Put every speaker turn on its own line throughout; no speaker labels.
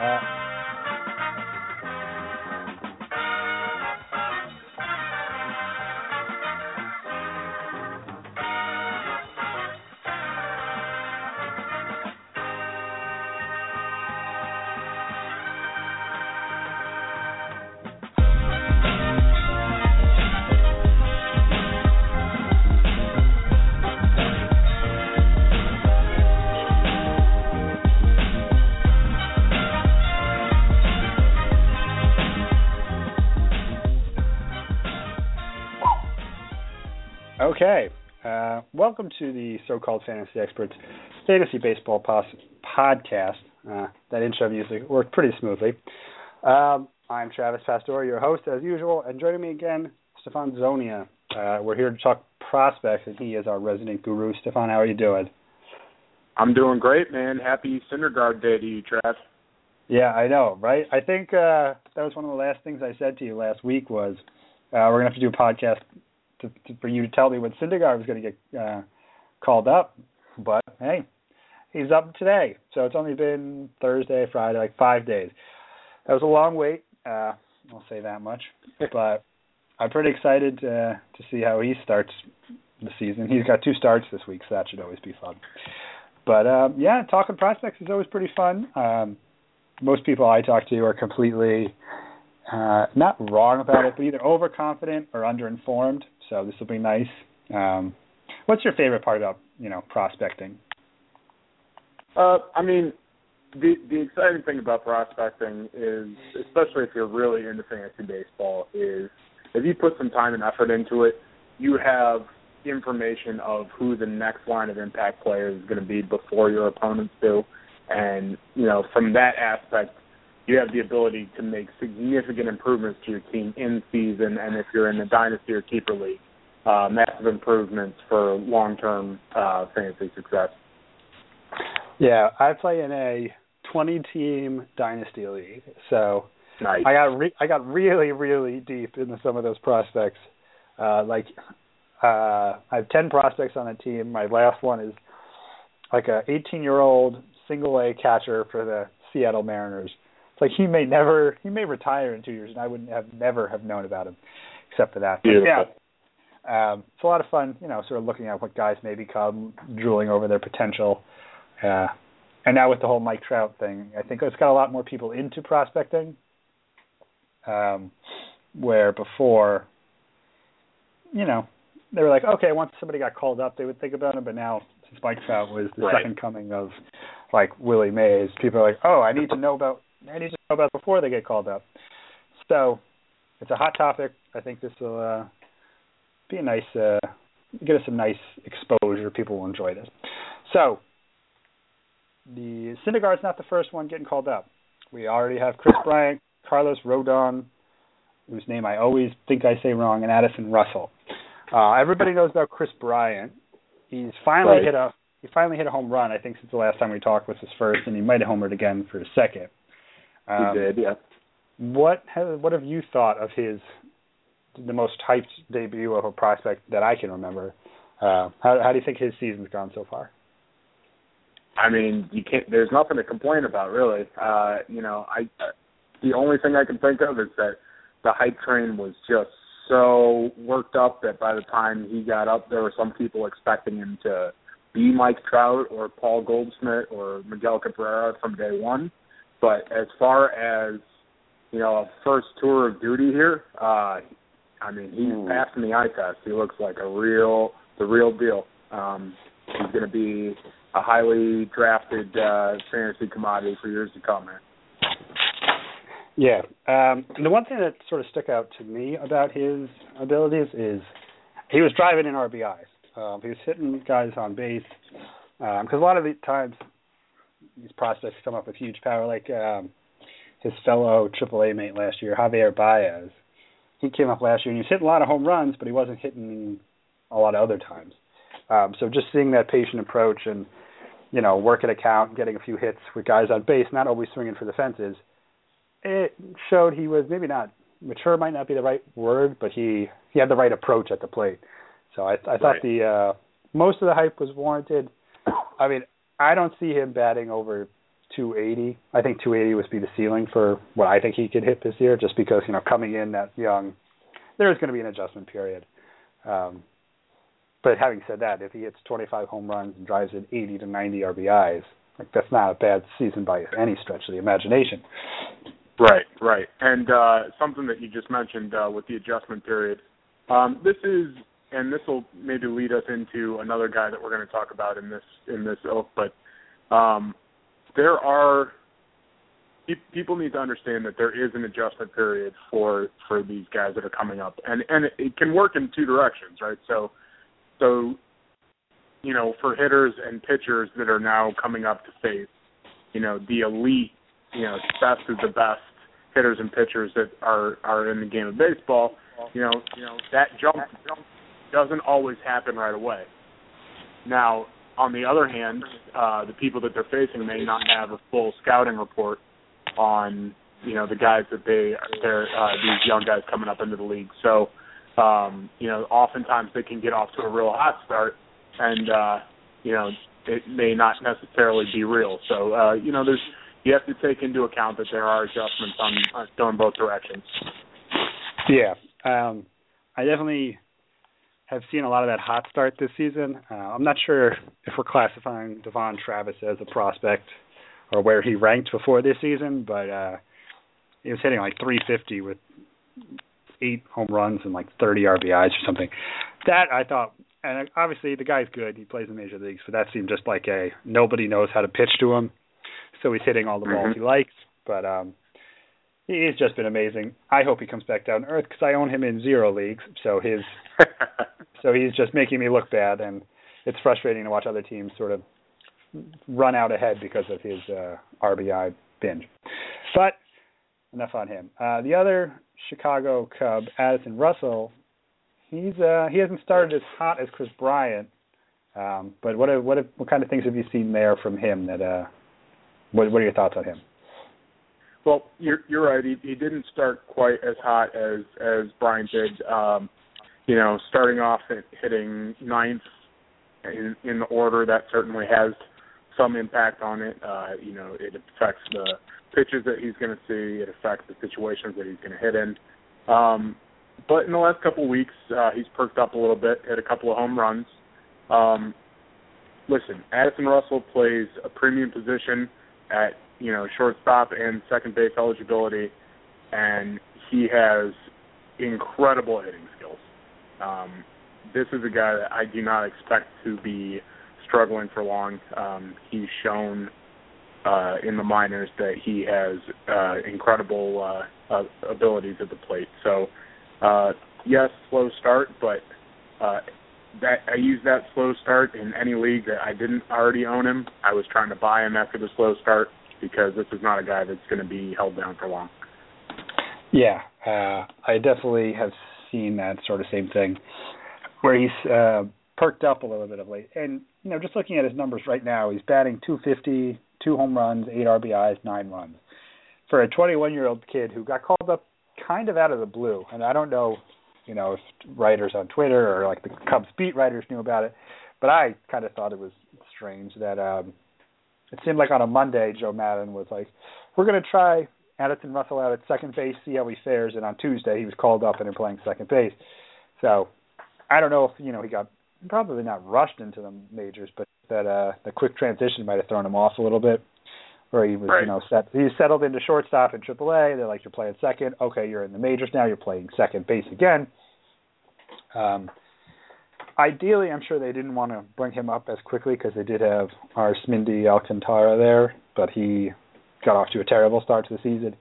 Uh, Okay. Uh, welcome to the so-called Fantasy Experts Fantasy Baseball pos- podcast. Uh, that intro music worked pretty smoothly. Um, I'm Travis Pastor, your host as usual, and joining me again, Stefan Zonia. Uh, we're here to talk prospects, and he is our resident guru. Stefan, how are you doing?
I'm doing great, man. Happy Syndergaard Day to you, Trav.
Yeah, I know, right? I think uh, that was one of the last things I said to you last week was uh, we're gonna have to do a podcast to, to, for you to tell me when Syndergaard was going to get uh, called up. But hey, he's up today, so it's only been Thursday, Friday, like five days. That was a long wait. Uh, I'll say that much. but I'm pretty excited uh, to see how he starts the season. He's got two starts this week, so that should always be fun. But um, yeah, talking prospects is always pretty fun. Um, most people I talk to are completely uh, not wrong about it, but either overconfident or underinformed. So this will be nice. Um, what's your favorite part about you know prospecting?
Uh, I mean, the the exciting thing about prospecting is, especially if you're really into fantasy baseball, is if you put some time and effort into it, you have information of who the next line of impact player is going to be before your opponents do, and you know from that aspect, you have the ability to make significant improvements to your team in season, and if you're in a dynasty or keeper league, uh, massive improvements for long-term uh, fantasy success.
Yeah, I play in a 20-team dynasty league, so
nice.
I got re- I got really really deep into some of those prospects. Uh, like uh, I have 10 prospects on a team. My last one is like a 18 year old single A catcher for the Seattle Mariners like he may never he may retire in two years, and I wouldn't have never have known about him except for that. But yeah, um, it's a lot of fun, you know, sort of looking at what guys may become, drooling over their potential. Uh, and now with the whole Mike Trout thing, I think it's got a lot more people into prospecting. Um, where before, you know, they were like, okay, once somebody got called up, they would think about him. But now, since Mike Trout was the
right.
second coming of like Willie Mays, people are like, oh, I need to know about I need to know about before they get called up. So it's a hot topic. I think this will uh, be a nice, uh, get us some nice exposure. People will enjoy this. So the Syndergaard's not the first one getting called up. We already have Kris Bryant, Carlos Rodon, whose name I always think I say wrong, and Addison Russell. Uh, everybody knows about Kris Bryant. He's finally
right.
hit a he finally hit a home run. I think since the last time we talked was his first, and he might have homered again for his second.
Um, he did, yeah.
What have what have you thought of his the most hyped debut of a prospect that I can remember? Uh, how how do you think his season's gone so far?
I mean, you can't. There's nothing to complain about, really. Uh, you know, I the only thing I can think of is that the hype train was just so worked up that by the time he got up, there were some people expecting him to be Mike Trout or Paul Goldschmidt or Miguel Cabrera from day one. But as far as you know, a first tour of duty here, uh, I mean, he's mm. passing the eye test. He looks like a real, the real deal. Um, he's going to be a highly drafted uh, fantasy commodity for years to come, man.
Yeah. Um, the one thing that sort of stuck out to me about his abilities is he was driving in RBIs. Um, he was hitting guys on base because um, a lot of the times these prospects come up with huge power, like um, his fellow AAA mate last year, Javier Baez. He came up last year and he was hitting a lot of home runs, but he wasn't hitting a lot of other times. Um, so just seeing that patient approach and you know working a count, getting a few hits with guys on base, not always swinging for the fences, it showed he was maybe not mature, might not be the right word, but he he had the right approach at the plate. So I I thought
right.
the uh, most of the hype was warranted. I mean, I don't see him batting over 280. I think 280 would be the ceiling for what I think he could hit this year, just because you know coming in that young, there is going to be an adjustment period. Um, but having said that, if he hits 25 home runs and drives in 80 to 90 RBIs, like that's not a bad season by any stretch of the imagination.
Right, right. And uh, something that you just mentioned uh, with the adjustment period, um, this is, and this will maybe lead us into another guy that we're going to talk about in this in this ilk. But um, there are people need to understand that there is an adjustment period for for these guys that are coming up, and and it can work in two directions, right? So so you know, for hitters and pitchers that are now coming up to face, you know, the elite, you know, best of the best hitters and pitchers that are are in the game of baseball, you know, you know that jump doesn't always happen right away. Now, on the other hand, uh, the people that they're facing may not have a full scouting report on you know the guys that they they're uh, these young guys coming up into the league. So um, you know, oftentimes they can get off to a real hot start, and uh, you know it may not necessarily be real. So uh, you know, there's you have to take into account that there are adjustments on, going both directions.
Yeah, um, I definitely have seen a lot of that hot start this season. Uh, I'm not sure if we're classifying Devon Travis as a prospect or where he ranked before this season, but uh, he was hitting like 350 with eight home runs and like 30 RBIs or something. That I thought, and obviously the guy's good. He plays in major leagues, but that seemed just like a nobody knows how to pitch to him so he's hitting all the balls mm-hmm. he likes. But um, he's just been amazing. I hope he comes back down to earth because I own him in zero leagues. So his so he's just making me look bad, and it's frustrating to watch other teams sort of run out ahead because of his uh, RBI binge. But enough on him. Uh, the other Chicago Cub, Addison Russell, he's uh, he hasn't started as hot as Kris Bryant. Um, but what what what kind of things have you seen there from him that uh, what, what are your thoughts on him?
Well, you're you're right. He, he didn't start quite as hot as as Bryant did. Um, you know, starting off at hitting ninth in, in the order that certainly has some impact on it. Uh, you know, it affects the pitches that he's going to see. It affects the situations that he's going to hit in. Um, but in the last couple of weeks, uh, he's perked up a little bit, hit a couple of home runs. Um, listen, Addison Russell plays a premium position at you know shortstop and second base eligibility, and he has incredible hitting skills. Um, this is a guy that I do not expect to be struggling for long. Um, he's shown uh, in the minors that he has uh, incredible uh, abilities at the plate. So, uh, yes, slow start, but uh, that I used that slow start in any league that I didn't already own him. I was trying to buy him after the slow start because this is not a guy that's going to be held down for long.
Yeah, uh, I definitely have seen that sort of same thing where he's uh, perked up a little bit of late. And you know, just looking at his numbers right now, he's batting 250, two home runs, eight RBIs, nine runs. For a 21-year-old kid who got called up kind of out of the blue, and I don't know you know, if writers on Twitter or like the Cubs beat writers knew about it. But I kind of thought it was strange that um it seemed like on a Monday Joe Maddon was like, We're gonna try Addison Russell out at second base, see how he fares and on Tuesday he was called up and in playing second base. So I don't know if, you know, he got probably not rushed into the majors, but that uh the quick transition might have thrown him off a little bit where he was, right. you know, set he settled into shortstop in AAA. They're like, you're playing second. Okay, you're in the majors now. You're playing second base again. Um, ideally, I'm sure they didn't want to bring him up as quickly because they did have Arismendy Alcantara there, but he got off to a terrible start to the season.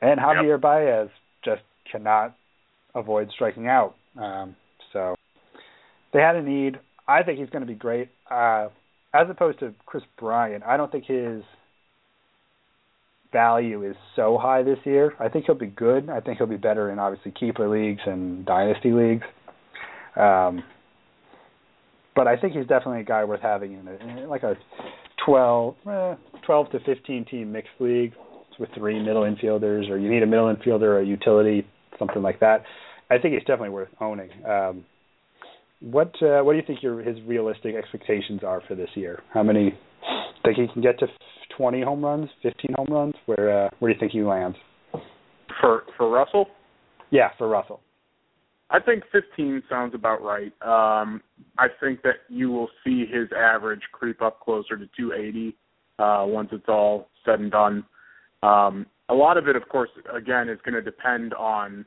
And Javier yep. Baez just cannot avoid striking out. Um, so they had a need. I think he's going to be great. Uh, as opposed to Kris Bryant, I don't think his value is so high this year. I think he'll be good. I think he'll be better in obviously keeper leagues and dynasty leagues. Um, but I think he's definitely a guy worth having in, a, in like a 12, eh, 12 to 15 team mixed league with three middle infielders, or you need a middle infielder or a utility, something like that. I think he's definitely worth owning. Um, what uh, what do you think your his realistic expectations are for this year? How many think he can get to 20 home runs, 15 home runs. Where uh, where do you think he lands?
For for Russell?
Yeah, for Russell.
I think 15 sounds about right. Um, I think that you will see his average creep up closer to 280 uh, once it's all said and done. Um, a lot of it, of course, again, is going to depend on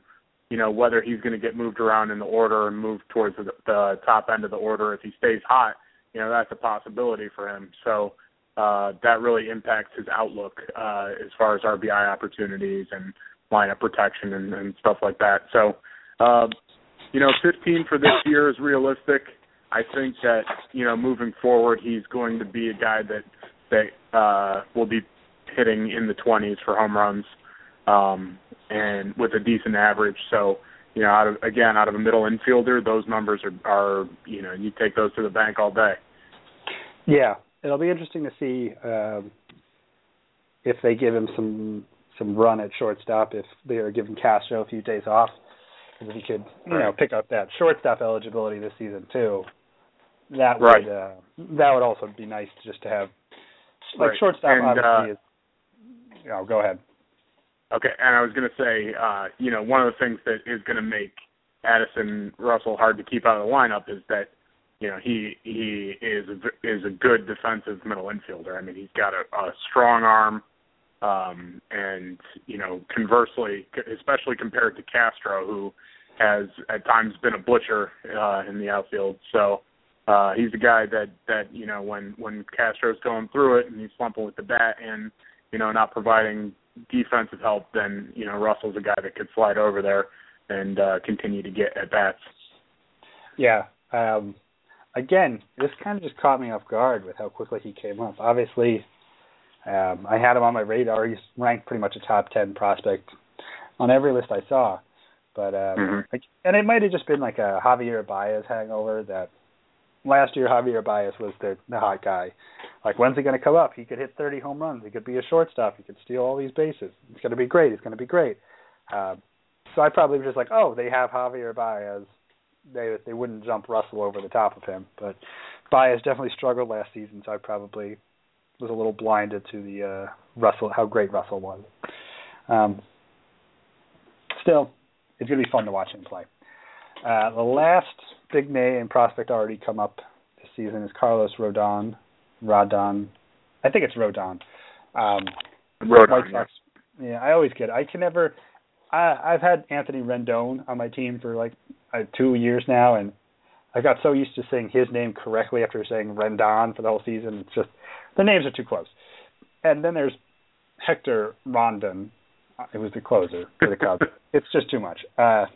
you know whether he's going to get moved around in the order and move towards the, the top end of the order. If he stays hot, you know that's a possibility for him. So uh, that really impacts his outlook uh, as far as RBI opportunities and lineup protection and, and stuff like that. So, uh, you know, 15 for this year is realistic. I think that you know moving forward, he's going to be a guy that that uh, will be hitting in the 20s for home runs, um, and with a decent average. So, you know, out of again out of a middle infielder, those numbers are are you know you take those to the bank all day.
Yeah, it'll be interesting to see um, if they give him some some run at shortstop. If they are giving Castro a few days off, if he could you know pick up that shortstop eligibility this season too, that
right.
would uh, that would also be nice just to have. Like
right.
shortstop,
and,
obviously
uh,
is. You know, go ahead.
Okay, and I was going to say, uh, you know, one of the things that is going to make Addison Russell hard to keep out of the lineup is that you know he he is a, is a good defensive middle infielder. I mean, he's got a, a strong arm, um, and you know, conversely, especially compared to Castro, who has at times been a butcher uh, in the outfield. So uh, he's a guy that that you know when when Castro's going through it and he's slumping with the bat and you know not providing defensive help, then you know Russell's a guy that could slide over there and uh, continue to get at bats.
Yeah. Um, again, this kind of just caught me off guard with how quickly he came up. Obviously, um, I had him on my radar. He's ranked pretty much a top ten prospect on every list I saw. But um,
Mhm.
like, and it might have just been like a Javier Baez hangover that last year Javier Baez was the the hot guy. Like when's he going to come up? He could hit 30 home runs. He could be a shortstop. He could steal all these bases. It's going to be great. It's going to be great. Uh, so I probably was just like, oh, they have Javier Baez. They they wouldn't jump Russell over the top of him, but Baez definitely struggled last season. So I probably was a little blinded to the uh, Russell how great Russell was. Um, still, it's going to be fun to watch him play. Uh, the last big name prospect already come up this season is Carlos Rodon. Rodon, I think it's Rodon. Um,
Rodon,
White
yeah.
Yeah, I always get. It. I can never. I I've had Anthony Rendon on my team for like uh, two years now, and I got so used to saying his name correctly after saying Rendon for the whole season. It's just the names are too close. And then there's Hector Rondon. It was the closer for the Cubs. it's just too much. Uh,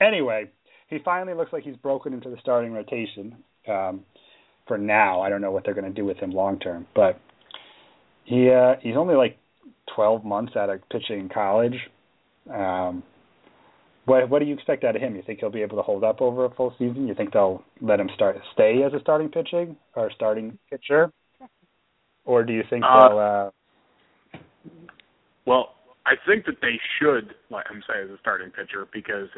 anyway, he finally looks like he's broken into the starting rotation. Um, for now, I don't know what they're going to do with him long term, but he uh, he's only like 12 months out of pitching in college. Um, what what do you expect out of him? You think he'll be able to hold up over a full season? You think they'll let him start stay as a starting pitching or starting pitcher, or do you think
Uh,
they'll? Uh,
Well, I think that they should let him say as a starting pitcher because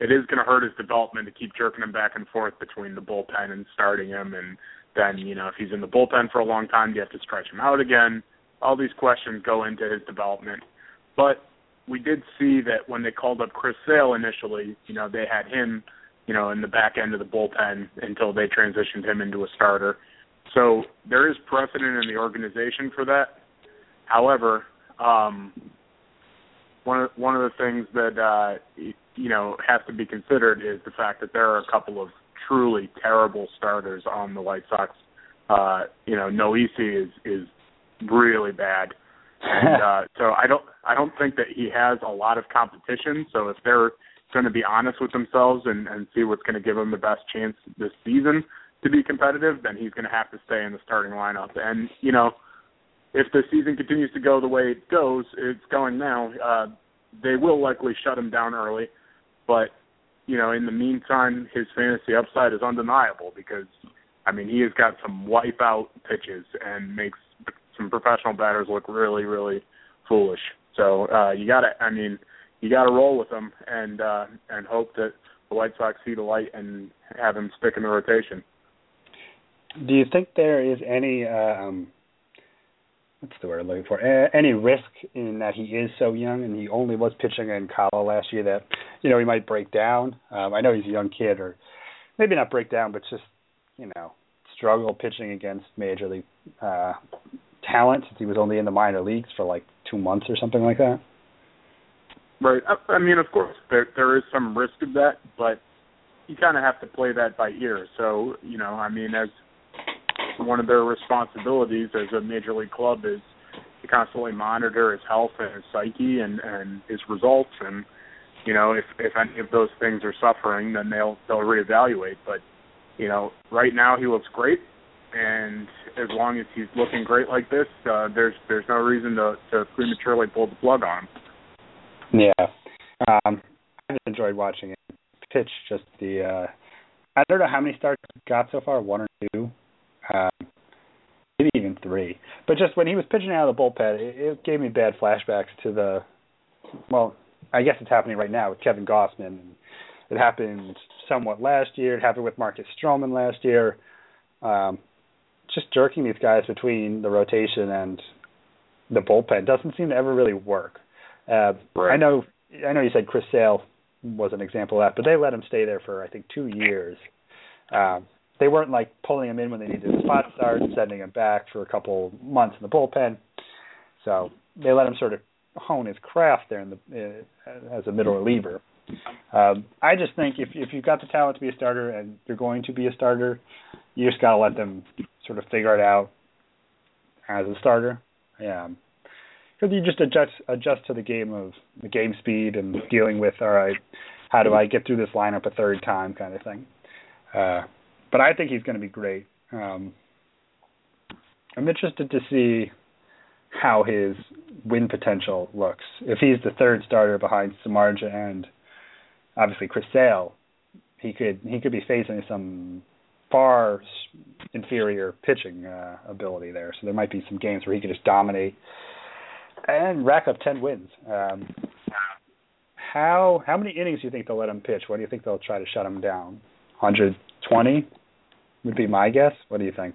it is going to hurt his development to keep jerking him back and forth between the bullpen and starting him, and then you know if he's in the bullpen for a long time, you have to stretch him out again. All these questions go into his development, but we did see that when they called up Chris Sale initially, you know they had him, you know, in the back end of the bullpen until they transitioned him into a starter. So there is precedent in the organization for that. However, um, one of one of the things that uh, you know has to be considered is the fact that there are a couple of truly terrible starters on the White Sox. Uh, you know, Noesi is is really bad, and uh, so I don't I don't think that he has a lot of competition. So if they're going to be honest with themselves and and see what's going to give them the best chance this season to be competitive, then he's going to have to stay in the starting lineup. And you know, if the season continues to go the way it goes, it's going now. Uh, they will likely shut him down early, but you know, in the meantime, his fantasy upside is undeniable because I mean he has got some wipeout pitches and makes some professional batters look really, really foolish. So uh, you got to, I mean, you got to roll with him and uh, and hope that the White Sox see the light and have him stick in the rotation.
do you think there is any um, what's the word I'm looking for? any risk in that he is so young and he only was pitching in college last year that you know he might break down. Um, I know he's a young kid, or maybe not break down, but just you know struggle pitching against major league uh, talent since he was only in the minor leagues for like two months or something like that.
Right. I, I mean, of course, there there is some risk of that, but you kind of have to play that by ear. So, you know, I mean, as one of their responsibilities as a major league club is to constantly monitor his health and his psyche and and his results. And you know if if any of those things are suffering then they'll they'll reevaluate. But you know right now he looks great. And as long as he's looking great like this uh there's there's no reason to to prematurely pull the plug on
yeah. Um i just enjoyed watching him pitch just the uh I don't know how many starts got so far, one or two. Maybe even three. But just when he was pitching out of the bullpen, it, it gave me bad flashbacks to the. Well, I guess it's happening right now with Kevin Gausman. It happened somewhat last year. It happened with Marcus Stroman last year. Um, just jerking these guys between the rotation and the bullpen doesn't seem to ever really work. Uh, right. I know. I know you said Chris Sale was an example of that, but they let him stay there for I think two years. Um, they weren't like pulling him in when they needed a spot start, sending him back for a couple months in the bullpen. So they let him sort of hone his craft there in the uh, as a middle reliever. Um, I just think if if you've got the talent to be a starter and you're going to be a starter, you just got to let them sort of figure it out as a starter. Yeah, because you just adjust adjust to the game of the game speed and dealing with all right, how do I get through this lineup a third time kind of thing. Uh, but I think he's going to be great. Um, I'm interested to see how his win potential looks. If he's the third starter behind Samardzija and obviously Chris Sale, he could he could be facing some far inferior pitching uh, ability there. So there might be some games where he could just dominate and rack up ten wins. Um, how how many innings do you think they'll let him pitch? What do you think they'll try to shut him down? 120? Would be my guess. What do you think?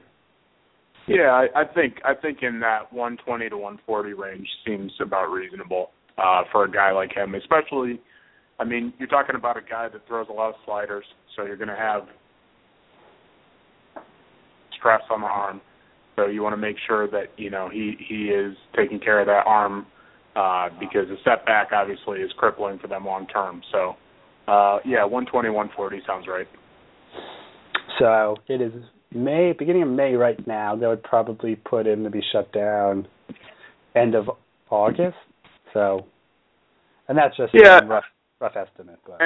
Yeah, I, I think I think in that 120 to 140 range seems about reasonable uh, for a guy like him, especially. I mean, you're talking about a guy that throws a lot of sliders, so you're going to have stress on the arm. So you want to make sure that you know he he is taking care of that arm uh, because a setback obviously is crippling for them long term. So uh, yeah, 120, 140 sounds right.
So it is May, beginning of May right now. That would probably put him to be shut down end of August. So, and that's just
yeah.
a rough, rough estimate. But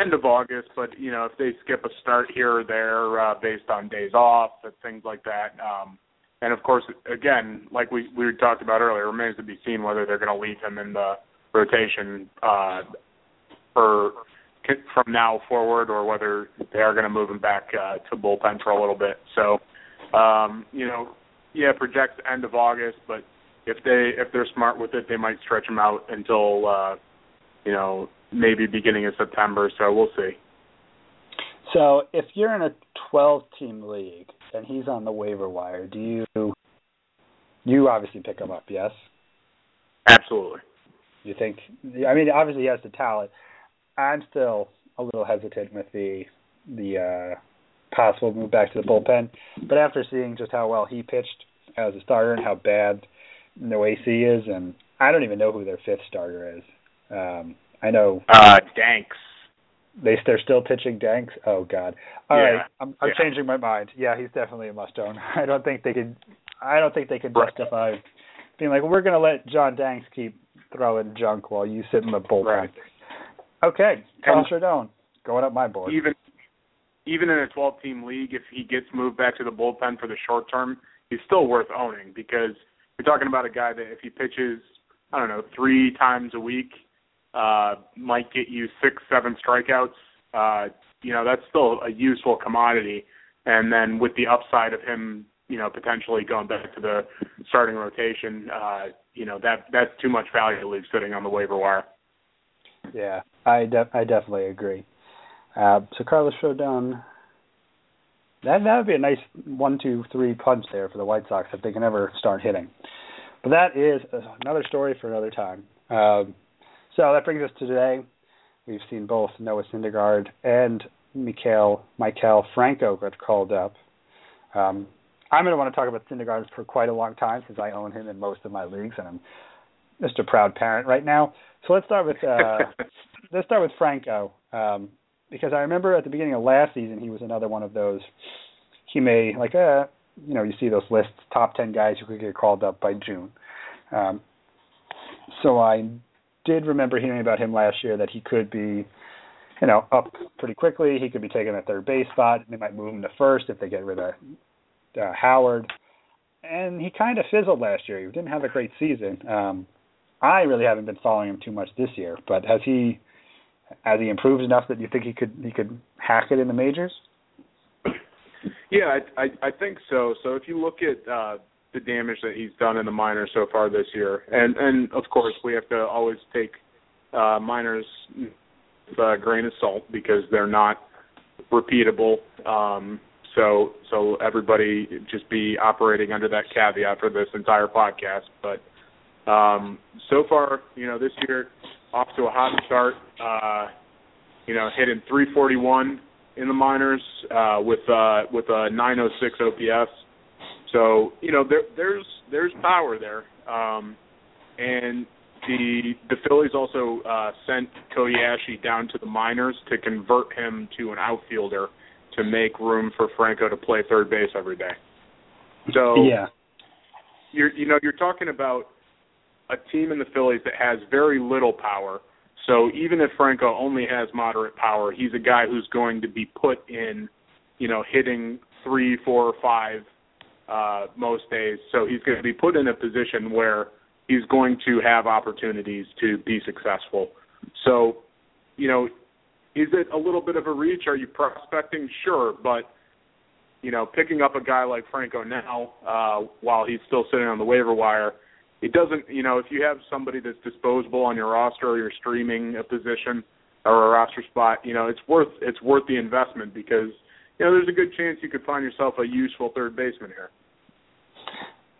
end of August, but you know if they skip a start here or there uh, based on days off and things like that. Um, and of course, again, like we we talked about earlier, it remains to be seen whether they're going to leave him in the rotation uh, for from now forward, or whether they are going to move him back uh, to bullpen for a little bit. So, um, you know, yeah, project end of August, but if they if they're smart with it, they might stretch him out until uh, you know maybe beginning of September. So we'll see.
So if you're in a 12 team league and he's on the waiver wire, do you you obviously pick him up? Yes.
Absolutely.
You think? I mean, obviously he has the talent. I'm still a little hesitant with the the uh, possible move back to the bullpen. But after seeing just how well he pitched as a starter and how bad Noesi is, and I don't even know who their fifth starter is. Um, I know
uh, Danks.
They they're still pitching Danks. Oh God! All yeah. right, I'm I'm yeah. changing my mind. Yeah, he's definitely a must own. I don't think they could. I don't think they could justify being like, we're going to let John Danks keep throwing junk while you sit in the bullpen.
Right.
Okay, Carl Rodon going up my board.
Even even in a 12 team league, if he gets moved back to the bullpen for the short term, he's still worth owning because you're talking about a guy that if he pitches, I don't know, three times a week, uh, might get you six, seven strikeouts. Uh, you know, that's still a useful commodity. And then with the upside of him, you know, potentially going back to the starting rotation, uh, you know, that that's too much value to leave sitting on the waiver wire.
Yeah, I de- I definitely agree. Uh, so Carlos Rodon, that that would be a nice one, two, three punch there for the White Sox if they can ever start hitting. but that is another story for another time. Um, so that brings us to today. We've seen both Noah Syndergaard and Maikel Maikel Franco get called up. Um, I'm going to want to talk about Syndergaard for quite a long time since I own him in most of my leagues, and I'm just a proud parent right now. So let's start with uh, let's start with Franco um, because I remember at the beginning of last season he was another one of those. He may like uh you know you see those lists top ten guys who could get called up by June. Um, so I did remember hearing about him last year that he could be you know, up pretty quickly. He could be taking a third base spot. They might move him to first if they get rid of uh, Howard. And he kind of fizzled last year. He didn't have a great season. Um, I really haven't been following him too much this year, but has he has he improved enough that you think he could he could hack it in the majors?
Yeah, I I, I think so. So if you look at uh, the damage that he's done in the minors so far this year, and and of course we have to always take uh, minors with a grain of salt because they're not repeatable. Um, so so everybody just be operating under that caveat for this entire podcast. But um, so far, you know, this year off to a hot start. Uh, you know, hitting 341 in the minors uh, with uh, with a 906 OPS. So you know there there's there's power there. Um, and the the Phillies also uh, sent Cody Asche down to the minors to convert him to an outfielder to make room for Franco to play third base every day. So
yeah,
you're you know you're talking about a team in the Phillies that has very little power. So even if Franco only has moderate power, he's a guy who's going to be put in, you know, hitting three, four, five uh, most days. So he's going to be put in a position where he's going to have opportunities to be successful. So, you know, is it a little bit of a reach? Are you prospecting? Sure, but you know, picking up a guy like Franco now uh, while he's still sitting on the waiver wire, it doesn't. You know, if you have somebody that's disposable on your roster or you're streaming a position or a roster spot, you know, it's worth it's worth the investment because you know there's a good chance you could find yourself a useful third baseman here.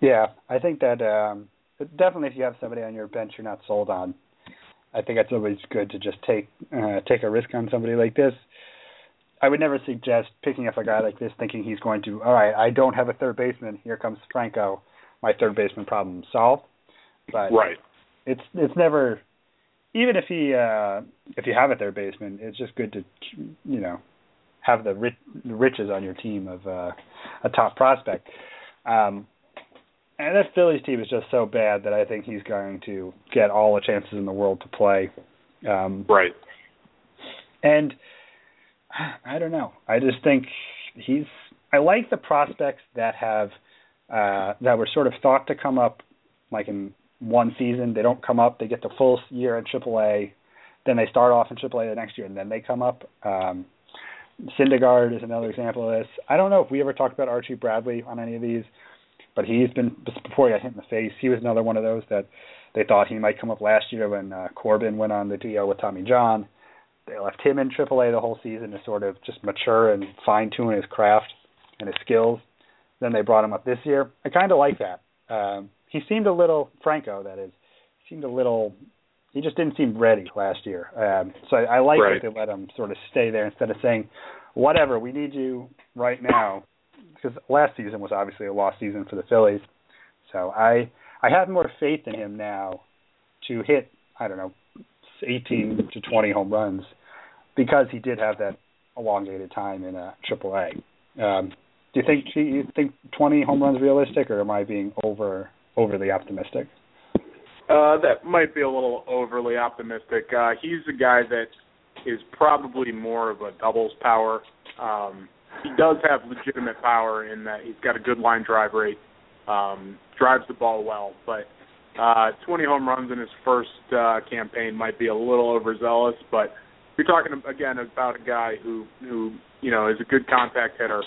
Yeah, I think that um, definitely if you have somebody on your bench you're not sold on, I think it's always good to just take uh, take a risk on somebody like this. I would never suggest picking up a guy like this thinking he's going to. All right, I don't have a third baseman. Here comes Franco. My third baseman problem solved. But
right,
it's it's never. Even if he uh if you have a third baseman, it's just good to you know have the, rich, the riches on your team of uh, a top prospect. Um, and that Phillies team is just so bad that I think he's going to get all the chances in the world to play. Um,
right.
And I don't know. I just think he's. I like the prospects that have uh, that were sort of thought to come up, like in one season. They don't come up. They get the full year in AAA. Then they start off in AAA the next year, and then they come up. Um, Syndergaard is another example of this. I don't know if we ever talked about Archie Bradley on any of these but he's been before he got hit in the face. He was another one of those that they thought he might come up last year when uh, Corbin went on the DL with Tommy John. They left him in AAA the whole season to sort of just mature and fine tune his craft and his skills. Then they brought him up this year. I kind of like that. Um, he seemed a little Franco, that is, seemed a little. He just didn't seem ready last year. Um, so I, I like
right.
that they let him sort of stay there instead of saying, "Whatever, we need you right now because last season was obviously a lost season for the Phillies. So I I have more faith in him now to hit I don't know 18 to 20 home runs because he did have that elongated time in a Triple A. Um, you think you think 20 home runs realistic, or am I being over overly optimistic?
Uh, that might be a little overly optimistic. Uh, he's a guy that is probably more of a doubles power. Um, he does have legitimate power in that he's got a good line drive rate, um, drives the ball well, but uh, 20 home runs in his first uh, campaign might be a little overzealous. But you're talking again about a guy who who you know is a good contact hitter.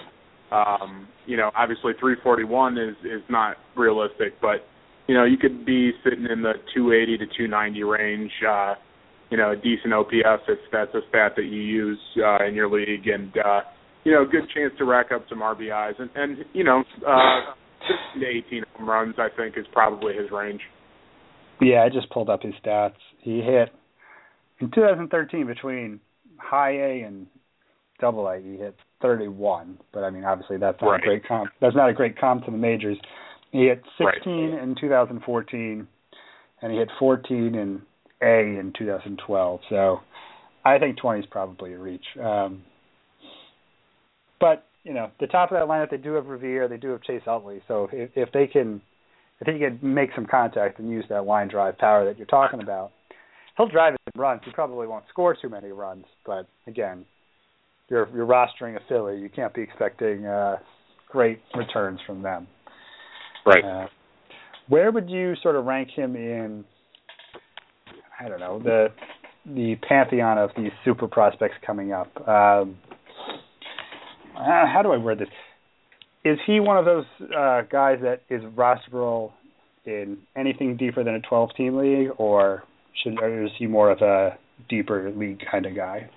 Um, you know, obviously 341 is is not realistic, but you know you could be sitting in the 280 to 290 range. Uh, you know, a decent OPS if that's a stat that you use uh, in your league, and uh, you know, good chance to rack up some RBIs. And, and you know, uh, to 18 home runs, I think, is probably his range.
Yeah, I just pulled up his stats. He hit in 2013 between high A and double A. He hit 31, but I mean, obviously that's not
right.
a great comp. That's not a great comp to the majors. He hit 16
right.
in 2014, and he hit 14 in A in 2012. So I think 20 is probably a reach. Um, but you know, the top of that lineup, they do have Revere, they do have Chase Utley. So if, if they can, if he can make some contact and use that line drive power that you're talking about, he'll drive it runs. He probably won't score too many runs, but again, you're you're rostering a Philly. You can't be expecting uh, great returns from them.
Right.
Uh, where would you sort of rank him in? I don't know the the pantheon of these super prospects coming up. Um, uh, how do I word this? Is he one of those uh, guys that is rosterable in anything deeper than a 12 team league, or should or is he more of a deeper league kind of guy?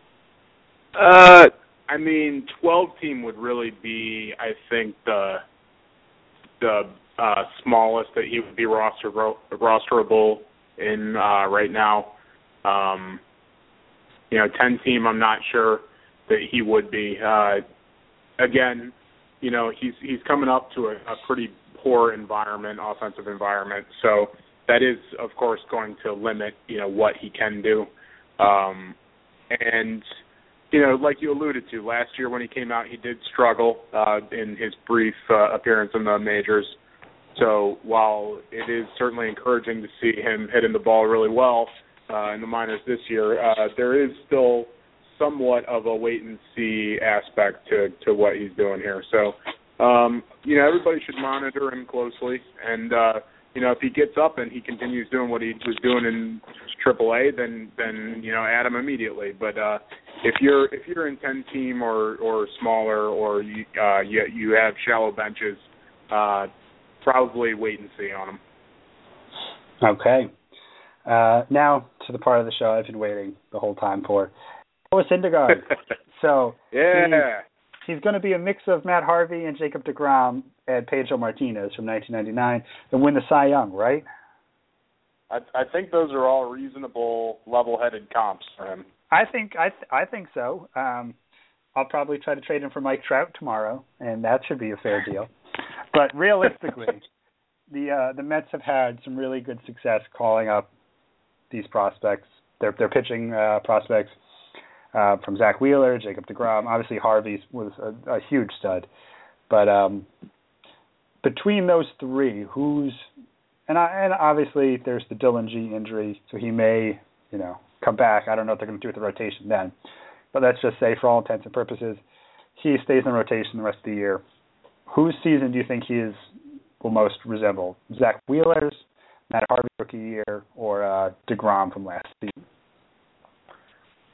Uh, I mean, 12 team would really be, I think, the the uh, smallest that he would be roster rosterable in uh, right now. Um, you know, 10 team, I'm not sure that he would be. Uh, again, you know, he's he's coming up to a, a pretty poor environment, offensive environment. So that is, of course, going to limit, you know, what he can do. Um, and you know, like you alluded to, last year when he came out, he did struggle uh, in his brief uh, appearance in the majors. So while it is certainly encouraging to see him hitting the ball really well uh, in the minors this year, uh, there is still somewhat of a wait and see aspect to to what he's doing here. So um, you know, everybody should monitor him closely, and uh, you know, if he gets up and he continues doing what he was doing in AAA, then then you know, add him immediately. But uh, if you're if you're in ten team or or smaller, or you uh, you you have shallow benches, uh, probably wait and see on him.
Okay. Uh, now to the part of the show I've been waiting the whole time for. Noah Syndergaard. so
yeah,
he's, he's going to be a mix of Matt Harvey and Jacob Degrom and Pedro Martinez from 1999 and win the Cy Young, right?
I, I think those are all reasonable, level-headed comps for him.
I think I th- I think so. Um, I'll probably try to trade him for Mike Trout tomorrow, and that should be a fair deal. But realistically, the uh, the Mets have had some really good success calling up these prospects. Their their pitching uh, prospects uh, from Zack Wheeler, Jacob Degrom. Obviously, Harvey was a, a huge stud, but um, between those three, who's and I, and obviously there's the Dillon Gee injury, so he may you know come back. I don't know what they're going to do with the rotation then, but let's just say for all intents and purposes, he stays in rotation the rest of the year. Whose season do you think he is will most resemble? Zack Wheeler's, Matt Harvey rookie year, or uh, Degrom from last season?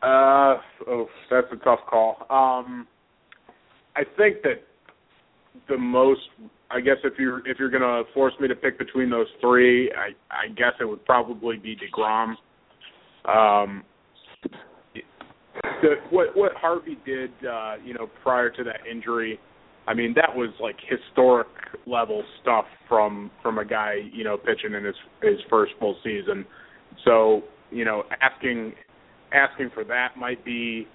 Uh, oh, that's a tough call. Um, I think that the most, I guess, if you're if you're gonna force me to pick between those three, I I guess it would probably be Degrom. Um, the, what what Harvey did, uh, you know, prior to that injury, I mean, that was like historic level stuff from from a guy, you know, pitching in his his first full season. So, you know, asking asking for that might be,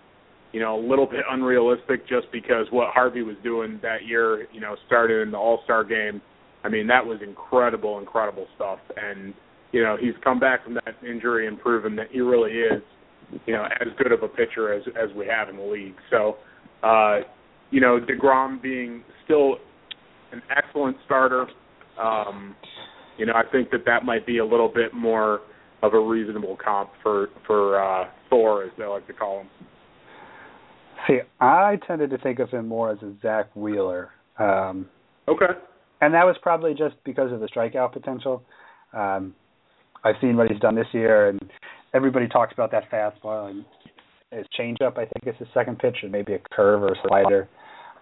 you know, a little bit unrealistic just because what Harvey was doing that year, you know, started in the All Star game. I mean, that was incredible, incredible stuff. And, you know, he's come back from that injury and proven that he really is, you know, as good of a pitcher as as we have in the league. So uh, you know, DeGrom being still an excellent starter, um, you know, I think that that might be a little bit more of a reasonable comp for for uh, Thor, as they like to call him.
See, I tended to think of him more as a Zack Wheeler. Um,
okay.
And that was probably just because of the strikeout potential. Um, I've seen what he's done this year, and everybody talks about that fastball and his changeup. I think is his second pitch, and maybe a curve or a slider.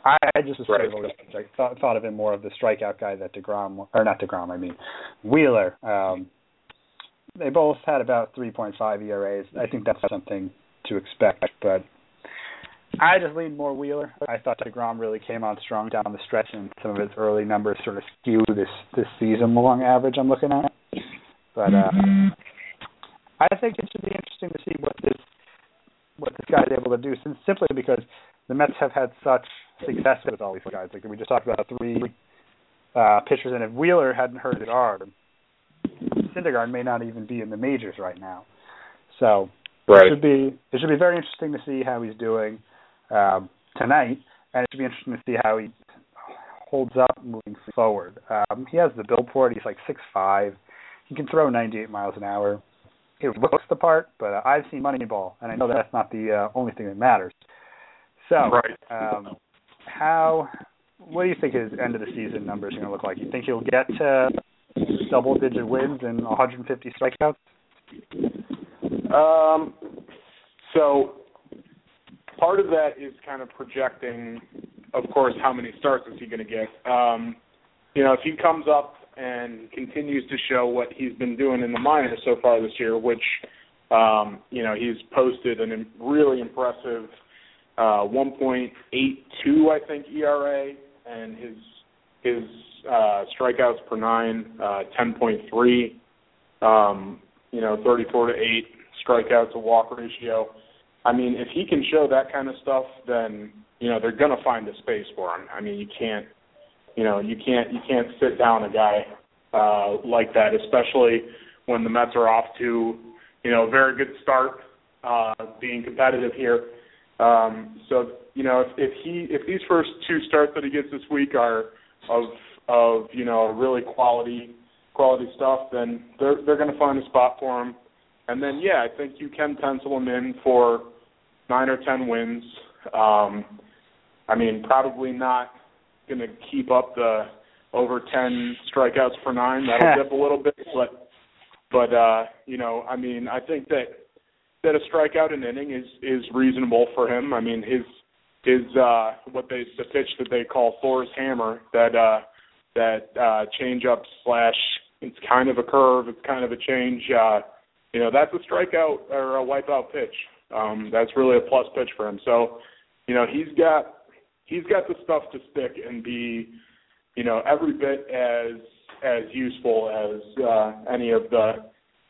I, I just was
right.
I thought thought of him more of the strikeout guy that Degrom or not Degrom. I mean Wheeler. Um, they both had about 3.5 ERAs. I think that's something to expect, but I just lean more Wheeler. I thought Degrom really came on strong down the stretch, and some of his early numbers sort of skew this this season long average I'm looking at. But uh, I think it should be interesting to see what this what this guy's able to do, since, simply because the Mets have had such success with all these guys. Like we just talked about three uh, pitchers, and if Wheeler hadn't hurt his arm, Syndergaard may not even be in the majors right now. So
right.
it should be it should be very interesting to see how he's doing um, tonight, and it should be interesting to see how he holds up moving forward. Um, he has the build for it. He's like six five. He can throw 98 miles an hour. He looks the part, but uh, I've seen Moneyball, and I know that's not the uh, only thing that matters. So,
right.
um, how? What do you think his end of the season numbers are going to look like? You think he'll get to double digit wins and 150 strikeouts?
Um, so part of that is kind of projecting, of course, how many starts is he going to get. Um, you know, if he comes up and continues to show what he's been doing in the minors so far this year, which um, you know he's posted a really impressive uh, 1.82, I think, ERA, and his his uh, strikeouts per nine, uh, 10.3. Um, you know, 34 to eight strikeouts to walk ratio. I mean, if he can show that kind of stuff, then you know they're to find a space for him. I mean, you can't, you know, you can't you can't sit down a guy uh, like that, especially when the Mets are off to, you know, a very good start, uh, being competitive here. Um, so you know, if, if he if these first two starts that he gets this week are of of you know really quality quality stuff, then they're they're going to find a spot for him. And then yeah, I think you can pencil him in for nine or ten wins. Um, I mean, probably not going to keep up the over ten strikeouts per nine. That'll dip a little bit, but but uh, you know, I mean, I think that that a strikeout an inning is is reasonable for him. I mean, his his uh, what they the pitch that they call Thor's hammer that uh, that uh, change up slash it's kind of a curve, it's kind of a change. Uh, you know, that's a strikeout or a wipeout pitch. Um, that's really a plus pitch for him. So, you know, he's got he's got the stuff to stick and be, you know, every bit as as useful as uh, any of the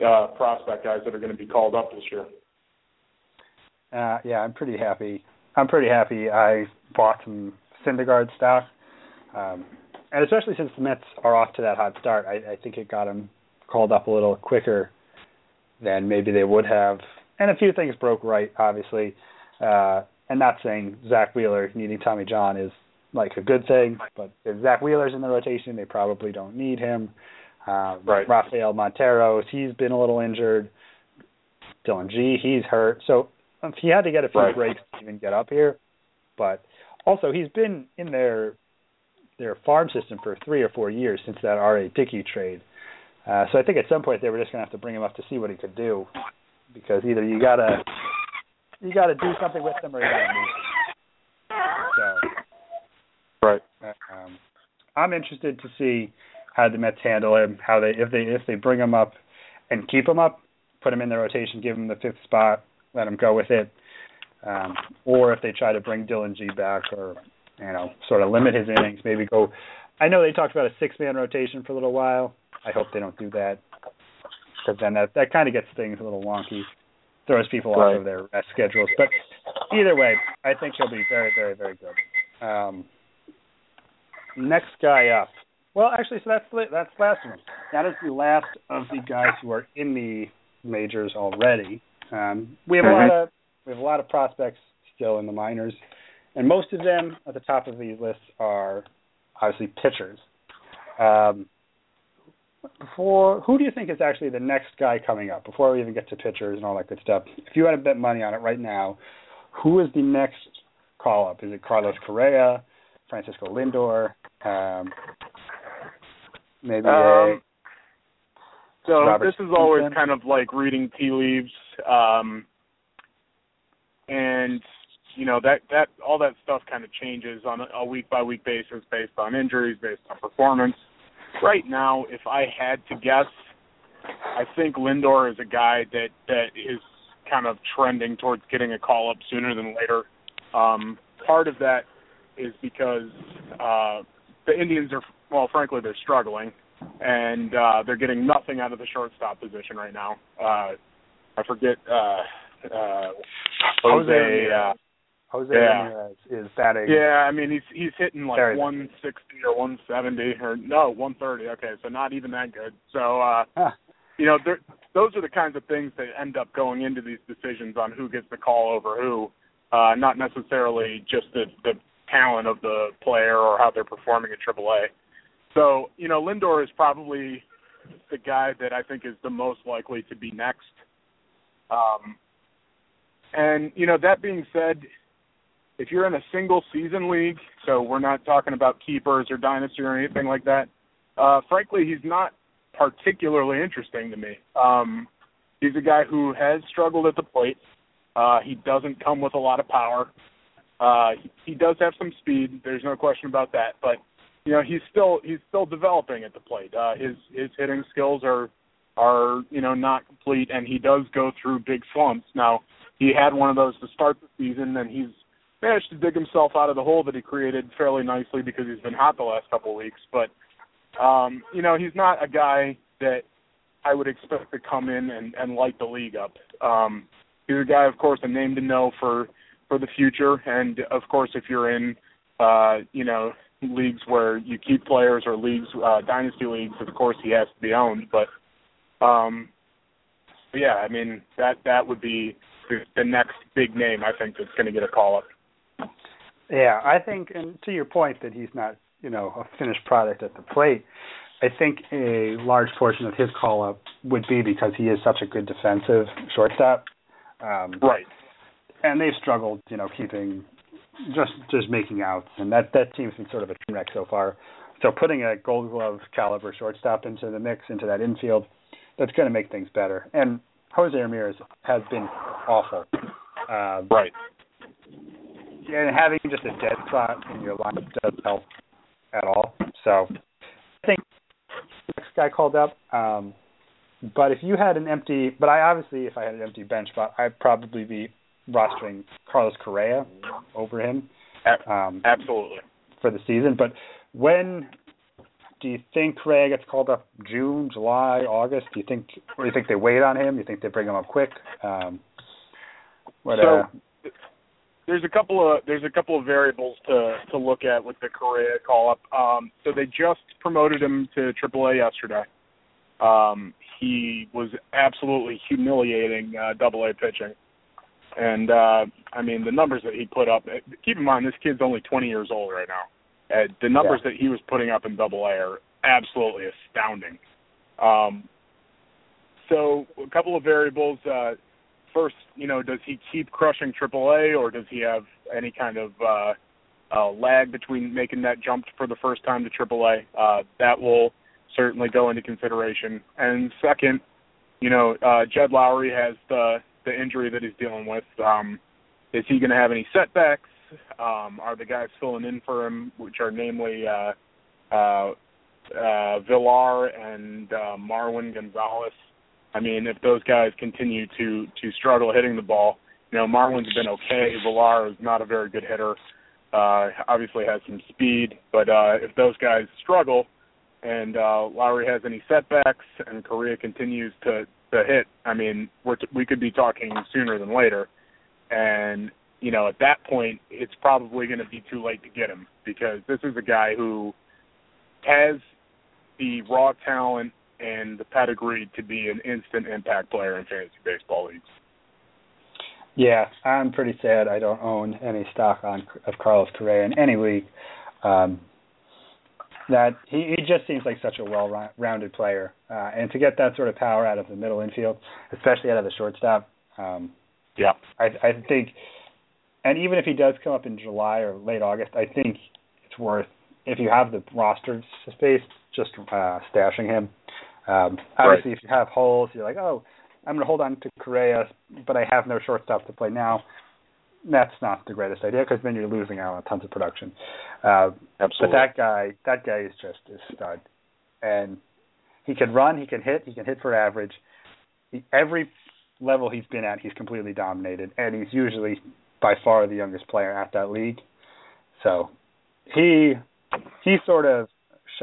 uh, prospect guys that are going to be called up this year.
Uh, yeah, I'm pretty happy. I'm pretty happy. I bought some Syndergaard stock, um, and especially since the Mets are off to that hot start, I, I think it got him called up a little quicker than maybe they would have. And a few things broke right, obviously. Uh, and not saying Zack Wheeler needing Tommy John is like a good thing, but if Zack Wheeler's in the rotation, they probably don't need him. Uh,
right.
Rafael Monteros, he's been a little injured. Dillon Gee, he's hurt. So um, he had to get a few
right.
breaks to even get up here. But also, he's been in their their farm system for three or four years since that R.A. Dickey trade. Uh, so I think at some point they were just going to have to bring him up to see what he could do, because either you gotta you gotta do something with them or you gotta move.
So, right.
Um, I'm interested to see how the Mets handle him. How they if they if they bring him up and keep him up, put him in the rotation, give him the fifth spot, let him go with it, um, or if they try to bring Dillon Gee back or you know sort of limit his innings, maybe go. I know they talked about a six man rotation for a little while. I hope they don't do that because then that that kind of gets things a little wonky, throws people
right.
off of their rest schedules. But either way, I think he'll be very, very, very good. Um, next guy up. Well, actually, so that's that's last one. That is the last of the guys who are in the majors already. Um, we have
mm-hmm.
a lot of we have a lot of prospects still in the minors, and most of them at the top of these lists are obviously pitchers. Um, before who do you think is actually the next guy coming up before we even get to pitchers and all that good stuff? If you had to bet money on it right now who is the next call up is it carlos correa francisco lindor um, maybe
um, so
Robert
this is always kind of like reading tea leaves um, and you know that that all that stuff kind of changes on a week by week basis based on injuries based on performance right now, if I had to guess, I think Lindor is a guy that that is kind of trending towards getting a call up sooner than later. Um, part of that is because uh, the Indians are, well, frankly, they're struggling, and uh, they're getting nothing out of the shortstop position right now. Uh, I forget uh, uh, Jose. Uh,
Jose
yeah.
Ramirez is batting.
Yeah, I mean he's he's hitting like
Very
160 or 170 or no 130. Okay, so not even that good. So uh,
Huh.
you know, there, those are the kinds of things that end up going into these decisions on who gets the call over who, uh, not necessarily just the the talent of the player or how they're performing at AAA. So you know, Lindor is probably the guy that I think is the most likely to be next. Um, and you know, that being said, if you're in a single season league, so we're not talking about keepers or dynasty or anything like that, uh, frankly, he's not particularly interesting to me. Um, he's a guy who has struggled at the plate. Uh, he doesn't come with a lot of power. Uh, he does have some speed. There's no question about that. But you know, he's still he's still developing at the plate. Uh, his his hitting skills are are you know not complete, and he does go through big slumps. Now he had one of those to start the season, and he's managed to dig himself out of the hole that he created fairly nicely because he's been hot the last couple of weeks. But um, you know, he's not a guy that I would expect to come in and, and light the league up. Um, he's a guy, of course, a name to know for for the future, and of course, if you're in uh, you know leagues where you keep players or leagues uh, dynasty leagues, of course, he has to be owned. But um, yeah, I mean that that would be the, the next big name I think that's going to get a call up.
Yeah, I think, and to your point that he's not, you know, a finished product at the plate, I think a large portion of his call up would be because he is such a good defensive shortstop. Um,
Right.
and they've struggled, you know, keeping just just making outs, and that that team's been sort of a train wreck so far. So putting a Gold Glove caliber shortstop into the mix, into that infield, that's going to make things better. And Jose Ramirez has been awful. Uh,
Right.
And having just a dead spot in your lineup doesn't help at all. So I think the next guy called up. Um, but if you had an empty, but I obviously, if I had an empty bench spot, I'd probably be rostering Carlos Correa over him um,
absolutely.
for the season. But when do you think Correa gets called up? June, July, August? Do you think, or do you think they wait on him? Do you think they bring him up quick? Um, what,
So,
uh,
there's a couple of there's a couple of variables to to look at with the Correa call up. Um, so they just promoted him to AAA yesterday. Um, he was absolutely humiliating uh, Double A pitching, and uh, I mean the numbers that he put up. Keep in mind this kid's only 20 years old right now. Uh, the numbers that he was putting up in Double A are absolutely astounding. Um, so a couple of variables. Uh, first, you know, does he keep crushing AAA, or does he have any kind of uh, uh, lag between making that jump for the first time to AAA? Uh, that will certainly go into consideration. And second, you know, uh, Jed Lowrie has the the injury that he's dealing with. Um, is he going to have any setbacks? Um, are the guys filling in for him, which are namely uh, uh, uh, Villar and uh, Marwin Gonzalez? I mean, if those guys continue to to struggle hitting the ball, you know, Marwin's been okay. Villar is not a very good hitter. Uh, obviously has some speed, but uh, if those guys struggle and uh, Lowrie has any setbacks and Correa continues to to hit, I mean, we're t- we could be talking sooner than later. And you know, at that point, it's probably going to be too late to get him because this is a guy who has the raw talent and the pedigree to be an instant impact player in fantasy baseball leagues.
Yeah, I'm pretty sad I don't own any stock on of Carlos Correa in any league. Um, that he, he just seems like such a well-rounded player, uh, and to get that sort of power out of the middle infield, especially out of the shortstop, um,
Yeah.
I, I think, and even if he does come up in July or late August, I think it's worth if you have the roster space, just uh, stashing him. Um, obviously, if you have holes, you're like, oh, I'm going to hold on to Correa, but I have no shortstop to play now. That's not the greatest idea because then you're losing out on tons of production. Uh, but that guy, that guy is just a stud, and he can run, he can hit, he can hit for average. He, every level he's been at, he's completely dominated, and he's usually by far the youngest player at that league. So he he sort of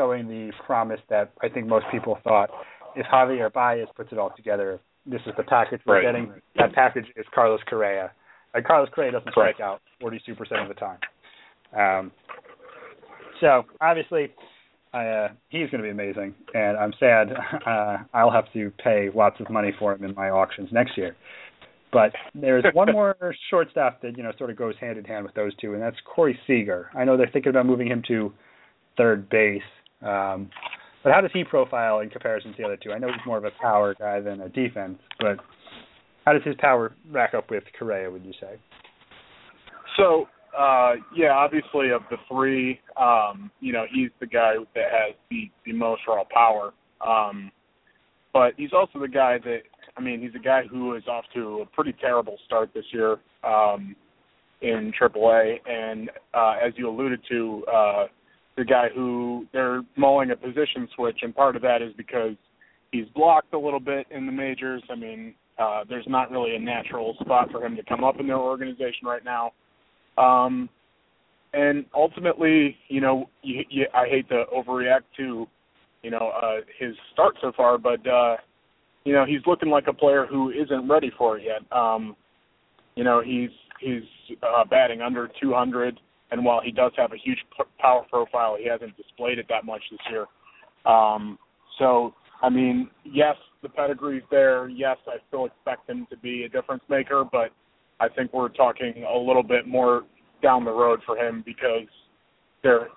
showing the promise that I think most people thought if Javier Baez puts it all together, this is the package we're
right.
getting. That package is Carlos Correa. And Carlos Correa doesn't strike
right.
out 42% of the time. Um, so obviously, uh, he's going to be amazing, and I'm sad uh, I'll have to pay lots of money for him in my auctions next year. But there's one more shortstop that you know sort of goes hand in hand with those two, and that's Corey Seager. I know they're thinking about moving him to third base, um, but how does he profile in comparison to the other two? I know he's more of a power guy than a defense, but how does his power rack up with Correa? Would you say?
So, uh, yeah, obviously of the three, um, you know, he's the guy that has the, the most raw power. Um, but he's also the guy that, I mean, he's a guy who is off to a pretty terrible start this year um, in AAA, and uh, as you alluded to, uh, the guy who they're mulling a position switch, and part of that is because he's blocked a little bit in the majors. I mean, uh, there's not really a natural spot for him to come up in their organization right now. Um, and ultimately, you know, you, you, I hate to overreact to, you know, uh, his start so far, but uh, you know, he's looking like a player who isn't ready for it yet. Um, you know, he's he's uh, batting under 200, and while he does have a huge p- power profile, he hasn't displayed it that much this year. Um, so, I mean, yes, the pedigree's there. Yes, I still expect him to be a difference maker, but I think we're talking a little bit more down the road for him because they're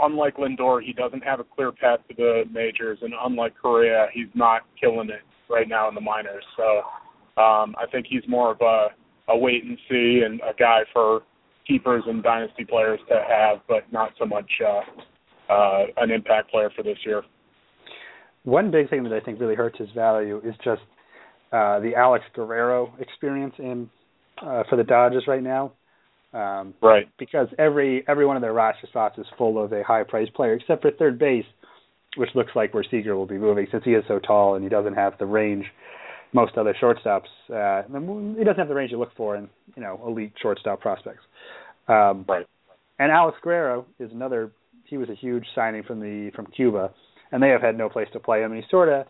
unlike Lindor, he doesn't have a clear path to the majors, and unlike Correa, he's not killing it right now in the minors. So um, I think he's more of a, a wait and see and a guy for keepers and dynasty players to have, but not so much uh, uh, an impact player for this year.
One big thing that I think really hurts his value is just uh, the Alex Guerrero experience in uh, for the Dodgers right now. Um,
right.
Because every every one of their roster spots is full of a high priced player, except for third base, which looks like where Seager will be moving since he is so tall and he doesn't have the range most other shortstops. Uh, he doesn't have the range you look for in you know elite shortstop prospects. Um,
right.
And Alex Guerrero is another. He was a huge signing from the from Cuba, and they have had no place to play him. And he's sort of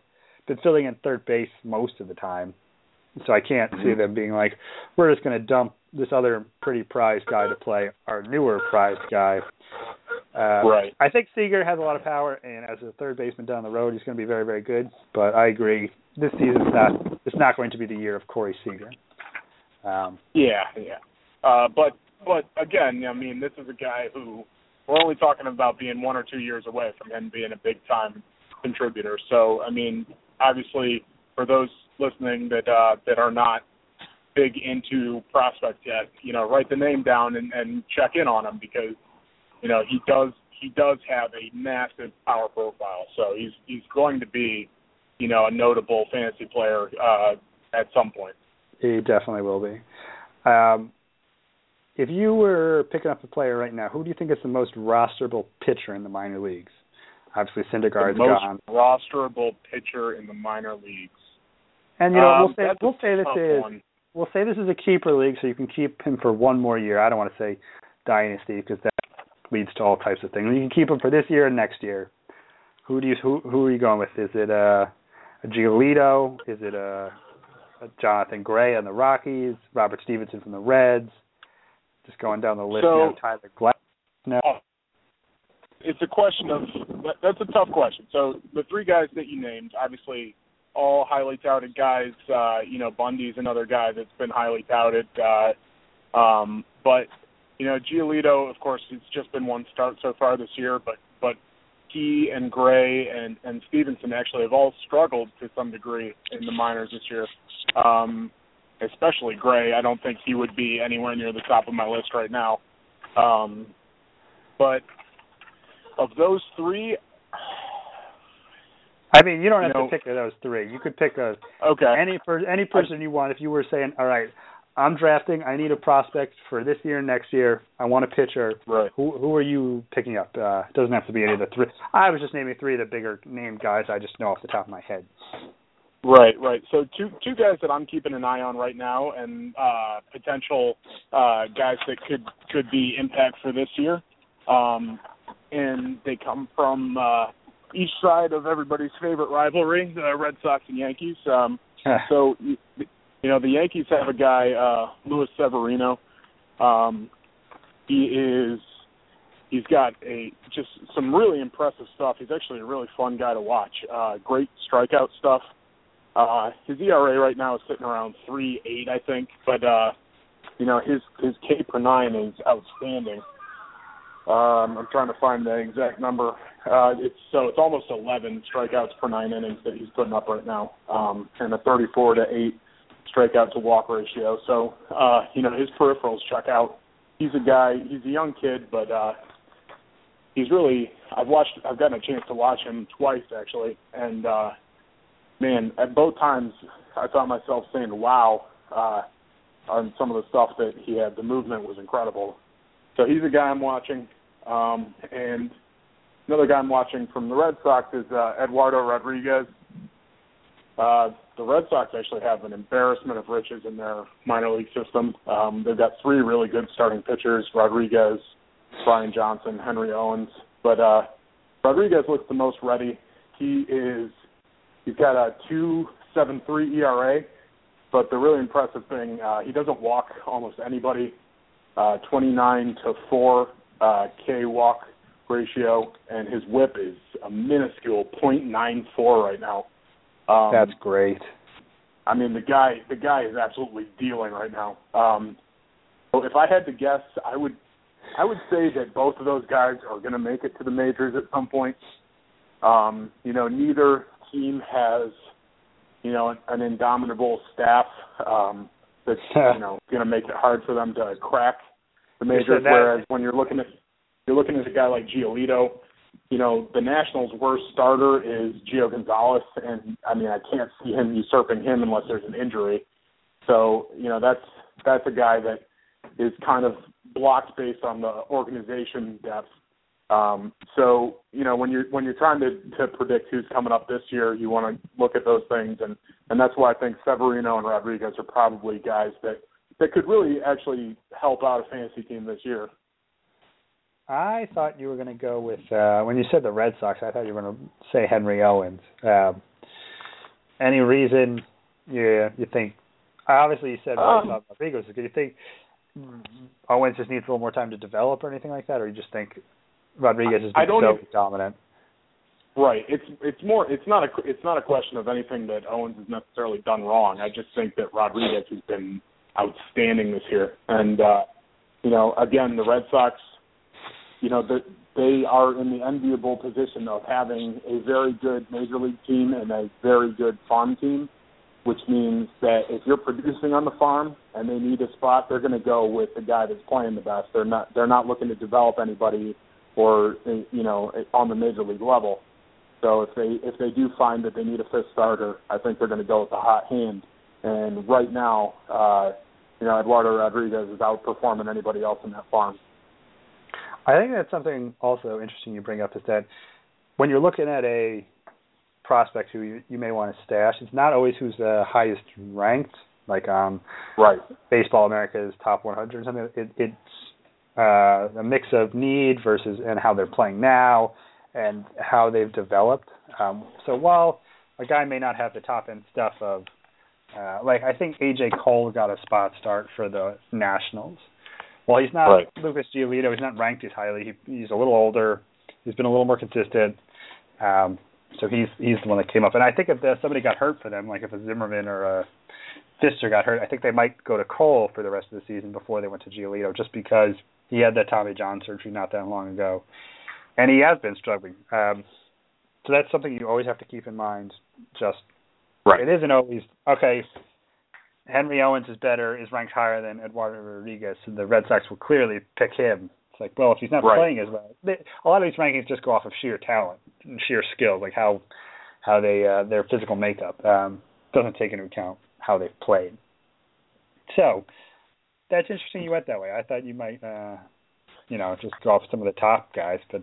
been filling in third base most of the time. So I can't see them being like, we're just going to dump this other pretty prized guy to play our newer prized guy. Uh,
right.
I think Seager has a lot of power, and as a third baseman down the road, he's going to be very, very good. But I agree, this season's not it's not going to be the year of Corey Seager. Um,
yeah, yeah. Uh, but but again, I mean, this is a guy who we're only talking about being one or two years away from him being a big time contributor. So I mean, obviously, for those listening that uh, that are not big into prospects yet, you know, write the name down and, and check in on him because you know he does he does have a massive power profile. So he's he's going to be you know a notable fantasy player uh, at some point.
He definitely will be. Um, if you were picking up a player right now, who do you think is the most rosterable pitcher in the minor leagues? Obviously, Syndergaard's
the most
gone.
rosterable pitcher in the minor leagues.
And you know,
um,
we'll say we'll say this is
one.
we'll say this is a keeper league, so you can keep him for one more year. I don't want to say dynasty because that leads to all types of things. You can keep him for this year and next year. Who do you who who are you going with? Is it a, a Giolito? Is it a, a Jonathan Gray on the Rockies? Robert Stephenson from the Reds? Just going down the list.
So-
you know, Tyler Glass. No.
It's a question of that, that's a tough question. So the three guys that you named, obviously, all highly touted guys. Uh, you know, Bundy's another guy that's been highly touted. Uh, um, but you know, Giolito, of course, it's just been one start so far this year. But he and Gray and and Stephenson actually have all struggled to some degree in the minors this year. Um, especially Gray. I don't think he would be anywhere near the top of my list right now. Um, but of those three,
I mean, you don't
You
have
know-
to pick those three. You could pick a
okay,
any per, any person you want. If you were saying, all right, I'm drafting. I need a prospect for this year, and next year. I want a pitcher.
right.
Who who are you picking up? Uh, it doesn't have to be any of the three. I was just naming three of the bigger named guys I just know off the top of my head.
Right, right. So two two guys that I'm keeping an eye on right now, and uh, potential uh, guys that could could be impact for this year, um, and they come from uh, each side of everybody's favorite rivalry, the Red Sox and Yankees. Um, so you know the Yankees have a guy, uh, Luis Severino. Um, he is he's got a just some really impressive stuff. He's actually a really fun guy to watch. Uh, great strikeout stuff. Uh, his ERA right now is sitting around three eight, I think, but uh, you know his his K per nine is outstanding. Um, I'm trying to find the exact number. Uh, it's so it's almost 11 strikeouts per nine innings that he's putting up right now, um, and a 34 to eight strikeout to walk ratio. So uh, you know his peripherals check out. He's a guy. He's a young kid, but uh, he's really I've watched I've gotten a chance to watch him twice actually and uh man at both times I found myself saying wow uh on some of the stuff that he had the movement was incredible so he's a guy I'm watching um and another guy I'm watching from the Red Sox is uh Eduardo Rodriguez uh the Red Sox actually have an embarrassment of riches in their minor league system um they've got three really good starting pitchers Rodriguez Brian Johnson, Henry Owens. But uh Rodriguez looks the most ready. He is he's got a two seven three ERA, but the really impressive thing, uh he doesn't walk almost anybody. Uh twenty nine to four uh K walk ratio and his whip is a minuscule point nine four right now. Um
That's great.
I mean the guy the guy is absolutely dealing right now. Um so if I had to guess, I would I would say that both of those guys are going to make it to the majors at some point. Um, you know, neither team has, you know, an, an indomitable staff um, that's you know going to make it hard for them to crack the majors. Whereas when you're looking at you're looking at a guy like Giolito, you know, the Nationals' worst starter is Gio Gonzalez, and I mean, I can't see him usurping him unless there's an injury. So, you know, that's that's a guy that is kind of blocked based on the organization depth. Um, so you know when you're when you're trying to to predict who's coming up this year, you want to look at those things, and and that's why I think Severino and Rodriguez are probably guys that that could really actually help out a fantasy team this year.
I thought you were going to go with uh when you said the Red Sox. I thought you were going to say Henry Owens. Um, any reason you you think? Obviously, you said um, Rodriguez. Do you think Owens just needs a little more time to develop or anything like that, or you just think Rodriguez is so even, dominant?
Right. It's it's more. It's not a it's not a question of anything that Owens has necessarily done wrong. I just think that Rodriguez has been outstanding this year, and uh, you know, again, the Red Sox, you know, the, they are in the enviable position of having a very good major league team and a very good farm team which means that if you're producing on the farm and they need a spot, they're going to go with the guy that's playing the best. They're not they're not looking to develop anybody or you know on the major league level. So if they if they do find that they need a fifth starter, I think they're going to go with the hot hand. And right now, uh, you know, Eduardo Rodriguez is outperforming anybody else in that farm.
I think that's something also interesting you bring up is that when you're looking at a prospect who you, you may want to stash. It's not always who's the highest ranked, like um,
right.
Baseball America's top 100 or something. It, it's uh, a mix of need versus and how they're playing now and how they've developed. Um, so while a guy may not have the top end stuff of, uh, like I think AJ Cole got a spot start for the Nationals. Well, he's not
right.
Lucas Giolito. He's not ranked as highly. He, he's a little older. He's been a little more consistent. Um, so he's he's the one that came up. And I think if the, somebody got hurt for them, like if a Zimmermann or a Fister got hurt, I think they might go to Cole for the rest of the season before they went to Giolito, just because he had that Tommy John surgery not that long ago, and he has been struggling. Um, so that's something you always have to keep in mind. Just
right.
it isn't always okay. Henry Owens is better, is ranked higher than Eduardo Rodriguez, and the Red Sox will clearly pick him it's like, well, if he's not
right.
playing as well, they, a lot of these rankings just go off of sheer talent, and sheer skill, like how how they uh, their physical makeup um, doesn't take into account how they've played. So that's interesting. You went that way. I thought you might, uh, you know, just go off some of the top guys, but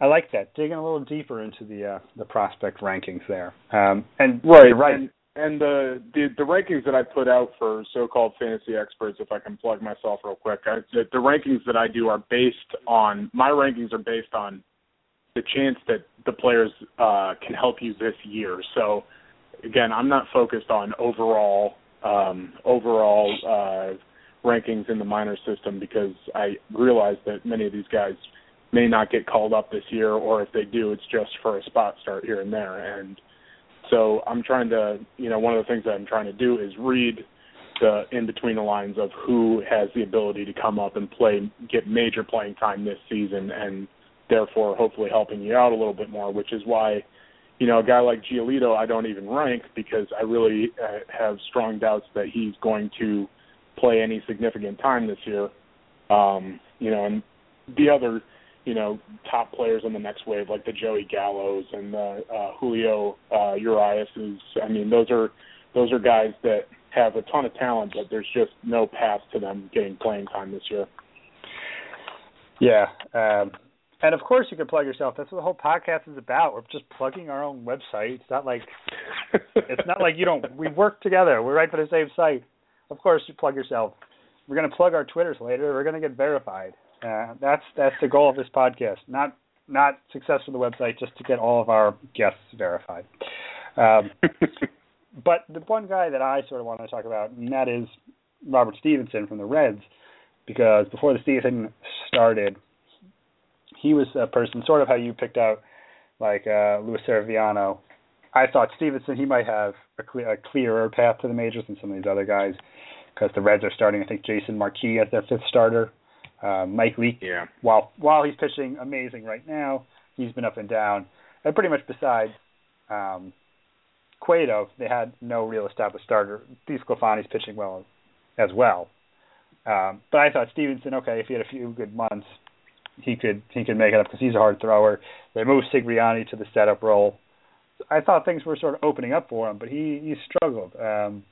I like that digging a little deeper into the uh, the prospect rankings there. Um, and
right,
right.
And, and the, the the rankings that I put out for so-called fantasy experts, if I can plug myself real quick, I, the, the rankings that I do are based on my rankings are based on the chance that the players uh, can help you this year. So again, I'm not focused on overall um, overall uh, rankings in the minor system because I realize that many of these guys may not get called up this year, or if they do, it's just for a spot start here and there. And so I'm trying to, you know, one of the things that I'm trying to do is read the in between the lines of who has the ability to come up and play, get major playing time this season, and therefore hopefully helping you out a little bit more. Which is why, you know, a guy like Giolito I don't even rank because I really uh, have strong doubts that he's going to play any significant time this year. Um, you know, and the other you know top players on the next wave like the Joey Gallos and the uh, Julio uh, Urias is I mean those are those are guys that have a ton of talent but there's just no path to them getting playing time this year.
Yeah, um, and of course you can plug yourself. That's what the whole podcast is about. We're just plugging our own website. It's not like it's not like you don't. We work together. We're right for the same site. Of course you plug yourself. We're to plug our Twitters later. We're to get verified. Uh, that's that's the goal of this podcast. Not not success for the website, just to get all of our guests verified. Um, but the one guy that I sort of want to talk about, and that is Robert Stephenson from the Reds, because before the season started, he was a person sort of how you picked out like uh, Luis Severino. I thought Stephenson he might have a, clear, a clearer path to the majors than some of these other guys because the Reds are starting. I think Jason Marquis as their fifth starter. Uh, Mike Leake,
yeah.
while while he's pitching amazing right now, he's been up and down. And pretty much besides um, Cueto, they had no real established starter. DeSclafani's pitching well as well. Um, but I thought Stephenson, okay, if he had a few good months, he could he could make it up because he's a hard thrower. They moved Cingrani to the setup role. I thought things were sort of opening up for him, but he he struggled. Um,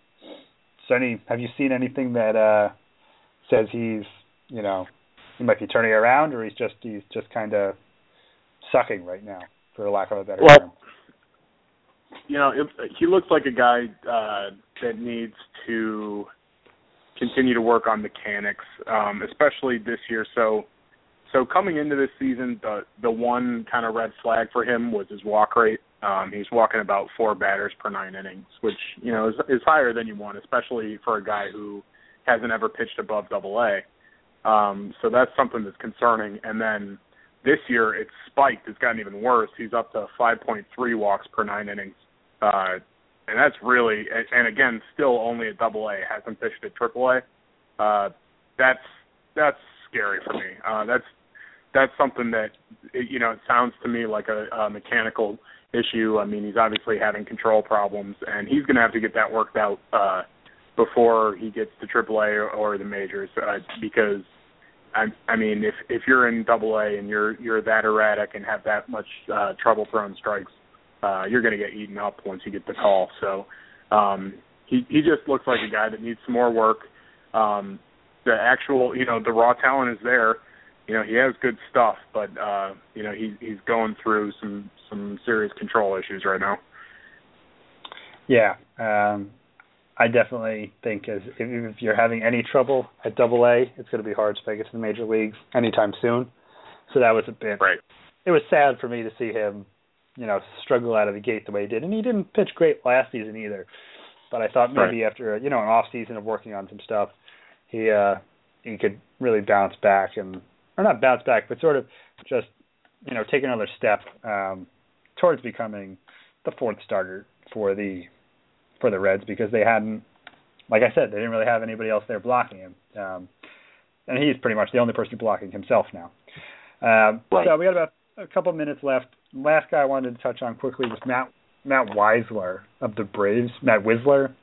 so, any have you seen anything that uh, says he's you know he might be turning around, or he's just he's just kind of sucking right now, for lack of a better
well,
term.
You know, it, he looks like a guy uh, that needs to continue to work on mechanics, um, especially this year. So, so coming into this season, the the one kind of red flag for him was his walk rate. Um, he's walking about four batters per nine innings, which you know is, is higher than you want, especially for a guy who hasn't ever pitched above Double A. Um, so that's something that's concerning. And then this year it's spiked. It's gotten even worse. He's up to 5.3 walks per nine innings. Uh, and that's really, and again, still only at double A, hasn't pitched at triple A. Uh, that's, that's scary for me. Uh, that's, that's something that, you know, it sounds to me like a, a mechanical issue. I mean, he's obviously having control problems and he's going to have to get that worked out, uh, before he gets to AAA or, the majors uh, because I I mean if if you're in Double A and you're you're that erratic and have that much uh, trouble throwing strikes, uh, you're going to get eaten up once you get the call. So um, he he just looks like a guy that needs some more work. Um, the actual you know the raw talent is there. You know he has good stuff, but uh, you know he he's going through some some serious control issues right now.
Yeah, um, I definitely think as if, if you're having any trouble at Double A, it's going to be hard to make it to the major leagues anytime soon. So that was a bit.
Right.
It was sad for me to see him, you know, struggle out of the gate the way he did, and he didn't pitch great last season either. But I thought maybe
right.
after you know an off season of working on some stuff, he uh he could really bounce back and or not bounce back, but sort of just you know take another step um towards becoming the fourth starter for the for the Reds because they hadn't, like I said, they didn't really have anybody else there blocking him. Um, and he's pretty much the only person blocking himself now. Um,
right.
So we got about a couple minutes left. Last guy I wanted to touch on quickly was Matt Matt Wisler of the Braves. Matt Wisler,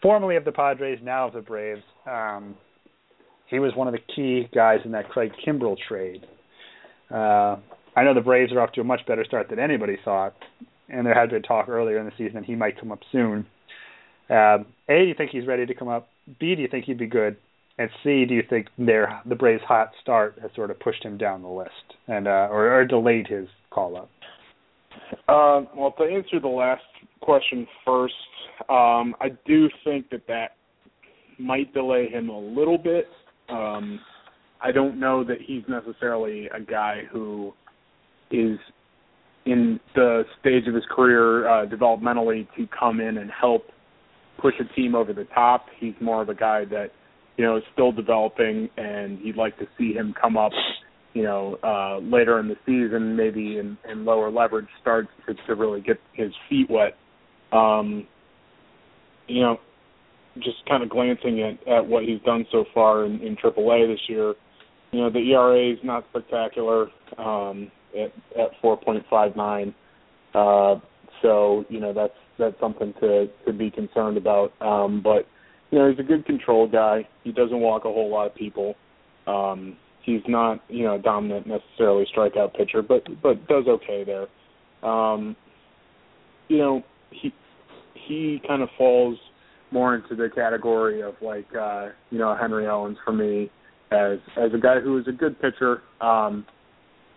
formerly of the Padres, now of the Braves. Um, he was one of the key guys in that Craig Kimbrel trade. Uh, I know the Braves are off to a much better start than anybody thought, and there had been talk earlier in the season that he might come up soon. Um, a, do you think he's ready to come up? B, do you think he'd be good? And C, do you think their the Braves' hot start has sort of pushed him down the list and uh, or, or delayed his call up?
Uh, well, to answer the last question first, um, I do think that that might delay him a little bit. Um, I don't know that he's necessarily a guy who is in the stage of his career uh, developmentally to come in and help push a team over the top. He's more of a guy that you know is still developing, and you'd like to see him come up, you know, uh, later in the season, maybe in, in lower leverage starts to, to really get his feet wet. Um, you know, just kind of glancing at, at what he's done so far in, in AAA this year, you know, the ERA is not spectacular um, at at 4.59. Uh, so you know that's that's something to to be concerned about. Um, but you know he's a good control guy. He doesn't walk a whole lot of people. Um, he's not you know dominant necessarily strikeout pitcher, but but does okay there. Um, you know he he kind of falls more into the category of like uh, you know Henry Owens for me as as a guy who is a good pitcher, um,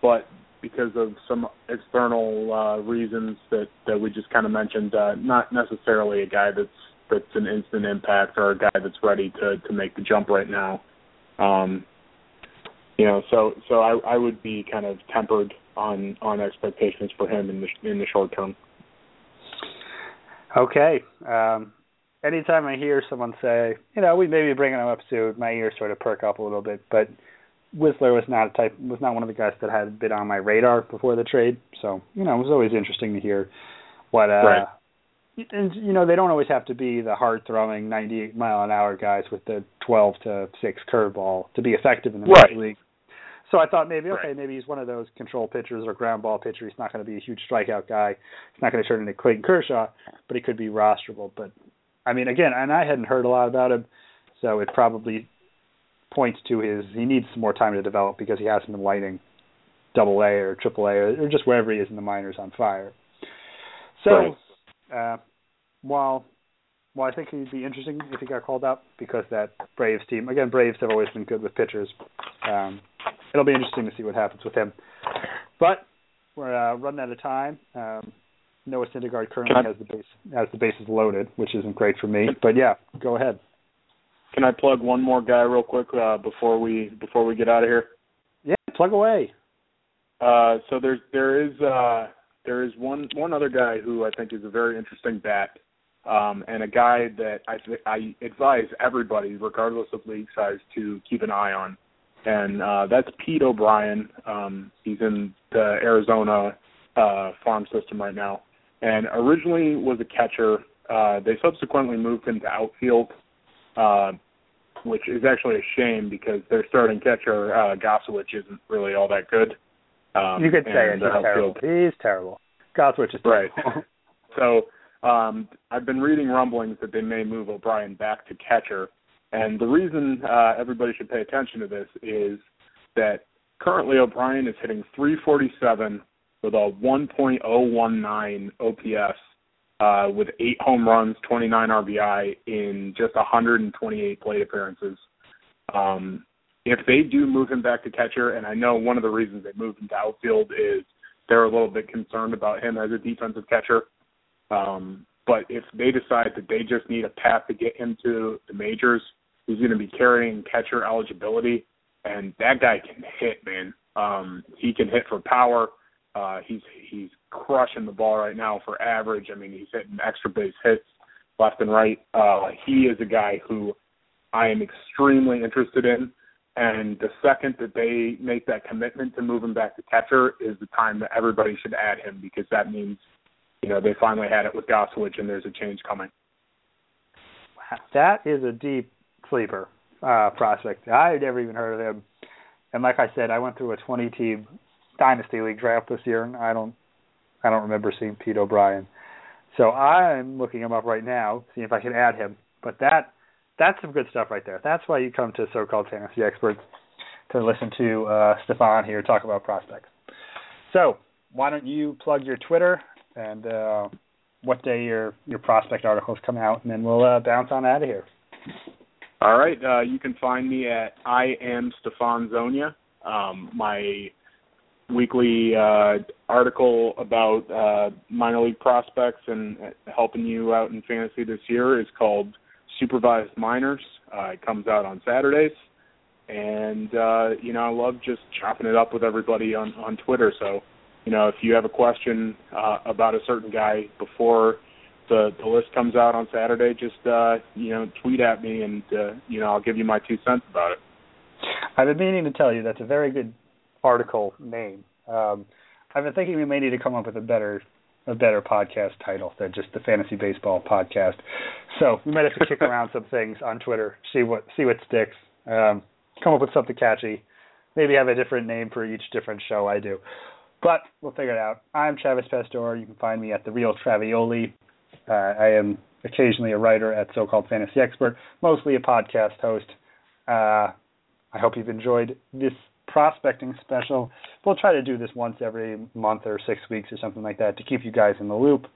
but because of some external uh, reasons that that we just kind of mentioned, uh, not necessarily a guy that's that's an instant impact or a guy that's ready to to make the jump right now. Um, you know, so so I, I would be kind of tempered on on expectations for him in the in the short term.
Okay. Um, anytime I hear someone say, you know, we maybe bringing him up soon, my ears sort of perk up a little bit. But Wisler was not a type was not one of the guys that had been on my radar before the trade. So you know, it was always interesting to hear what. uh
right.
And you know, they don't always have to be the hard throwing 98 mile an hour guys with the 12 to six curveball to be effective in the
right.
league. So I thought maybe okay,
Right.
maybe he's one of those control pitchers or ground ball pitcher. He's not going to be a huge strikeout guy. He's not going to turn into Clayton Kershaw, but he could be rosterable. But I mean, again, and I hadn't heard a lot about him, so it probably points to his he needs some more time to develop because he hasn't been lighting double A or triple A or, just wherever he is in the minors on fire. So
Right.
uh while while I think he'd be interesting if he got called up because that Braves team again, Braves have always been good with pitchers. Um it'll be interesting to see what happens with him. But we're uh, running out of time. Um Noah Syndergaard currently has the base has the bases loaded, which isn't great for me. But yeah, go ahead.
Can I plug one more guy real quick uh, before we before we get out of here?
Yeah, plug away.
Uh, so there's there is uh, there is one one other guy who I think is a very interesting bat, um, and a guy that I th- I advise everybody, regardless of league size, to keep an eye on, and uh, that's Pete O'Brien. Um, he's in the Arizona uh, farm system right now, and originally was a catcher. Uh, they subsequently moved him to outfield, uh, which is actually a shame because their starting catcher uh, Gosewisch isn't really all that good. Um,
you could say it. He's
the
terrible. He's terrible. Gosewisch is
Right.
terrible.
So um, I've been reading rumblings that they may move O'Brien back to catcher, and the reason uh, everybody should pay attention to this is that currently O'Brien is hitting 347 with a 1.019 OPS, uh, with eight home runs, 29 RBI in just 128 plate appearances. Um, if they do move him back to catcher, and I know one of the reasons they moved him to outfield is they're a little bit concerned about him as a defensive catcher. Um, but if they decide that they just need a path to get him to the majors, he's going to be carrying catcher eligibility, and that guy can hit, man. Um, he can hit for power. Uh, he's he's crushing the ball right now for average. I mean, he's hitting extra base hits left and right. Uh, he is a guy who I am extremely interested in. And the second that they make that commitment to move him back to catcher is the time that everybody should add him because that means, you know, they finally had it with Gosewisch and there's a change coming.
That is a deep sleeper uh, prospect. I had never even heard of him. And like I said, I went through a 20 team dynasty league draft this year, and I don't, I don't remember seeing Pete O'Brien. So I'm looking him up right now, seeing if I can add him. But that, that's some good stuff right there. That's why you come to so-called fantasy experts to listen to uh, Stefan here talk about prospects. So why don't you plug your Twitter and uh, what day your your prospect articles come out, and then we'll uh, bounce on out of here.
All right. Uh, you can find me at I am Stefan Zonia. Um, my weekly uh, article about uh, minor league prospects and helping you out in fantasy this year is called Supervised Minors. Uh, it comes out on Saturdays, and uh, you know I love just chopping it up with everybody on on Twitter. So you know if you have a question uh, about a certain guy before the the list comes out on Saturday, just uh, you know tweet at me and uh, you know I'll give you my two cents about it.
I've been meaning to tell you that's a very good article name. Um, I've been thinking we may need to come up with a better a better podcast title than just the fantasy baseball podcast. So we might have to kick around some things on Twitter, see what see what sticks, um, come up with something catchy, maybe have a different name for each different show I do. But we'll figure it out. I'm Travis Pastor. You can find me at the Real Travioli. Uh, I am occasionally a writer at So-Called Fantasy Expert, mostly a podcast host. Uh, I hope you've enjoyed this prospecting special. We'll try to do this once every month or six weeks or something like that to keep you guys in the loop.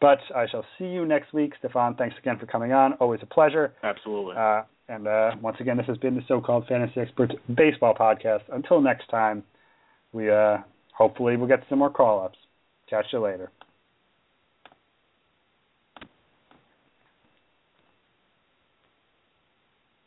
But I shall see you next week. Stefan, thanks again for coming on. Always a pleasure.
Absolutely.
Uh, and uh, once again, this has been the so-called Fantasy Experts Baseball Podcast. Until next time, we uh, hopefully will get some more call-ups. Catch you later.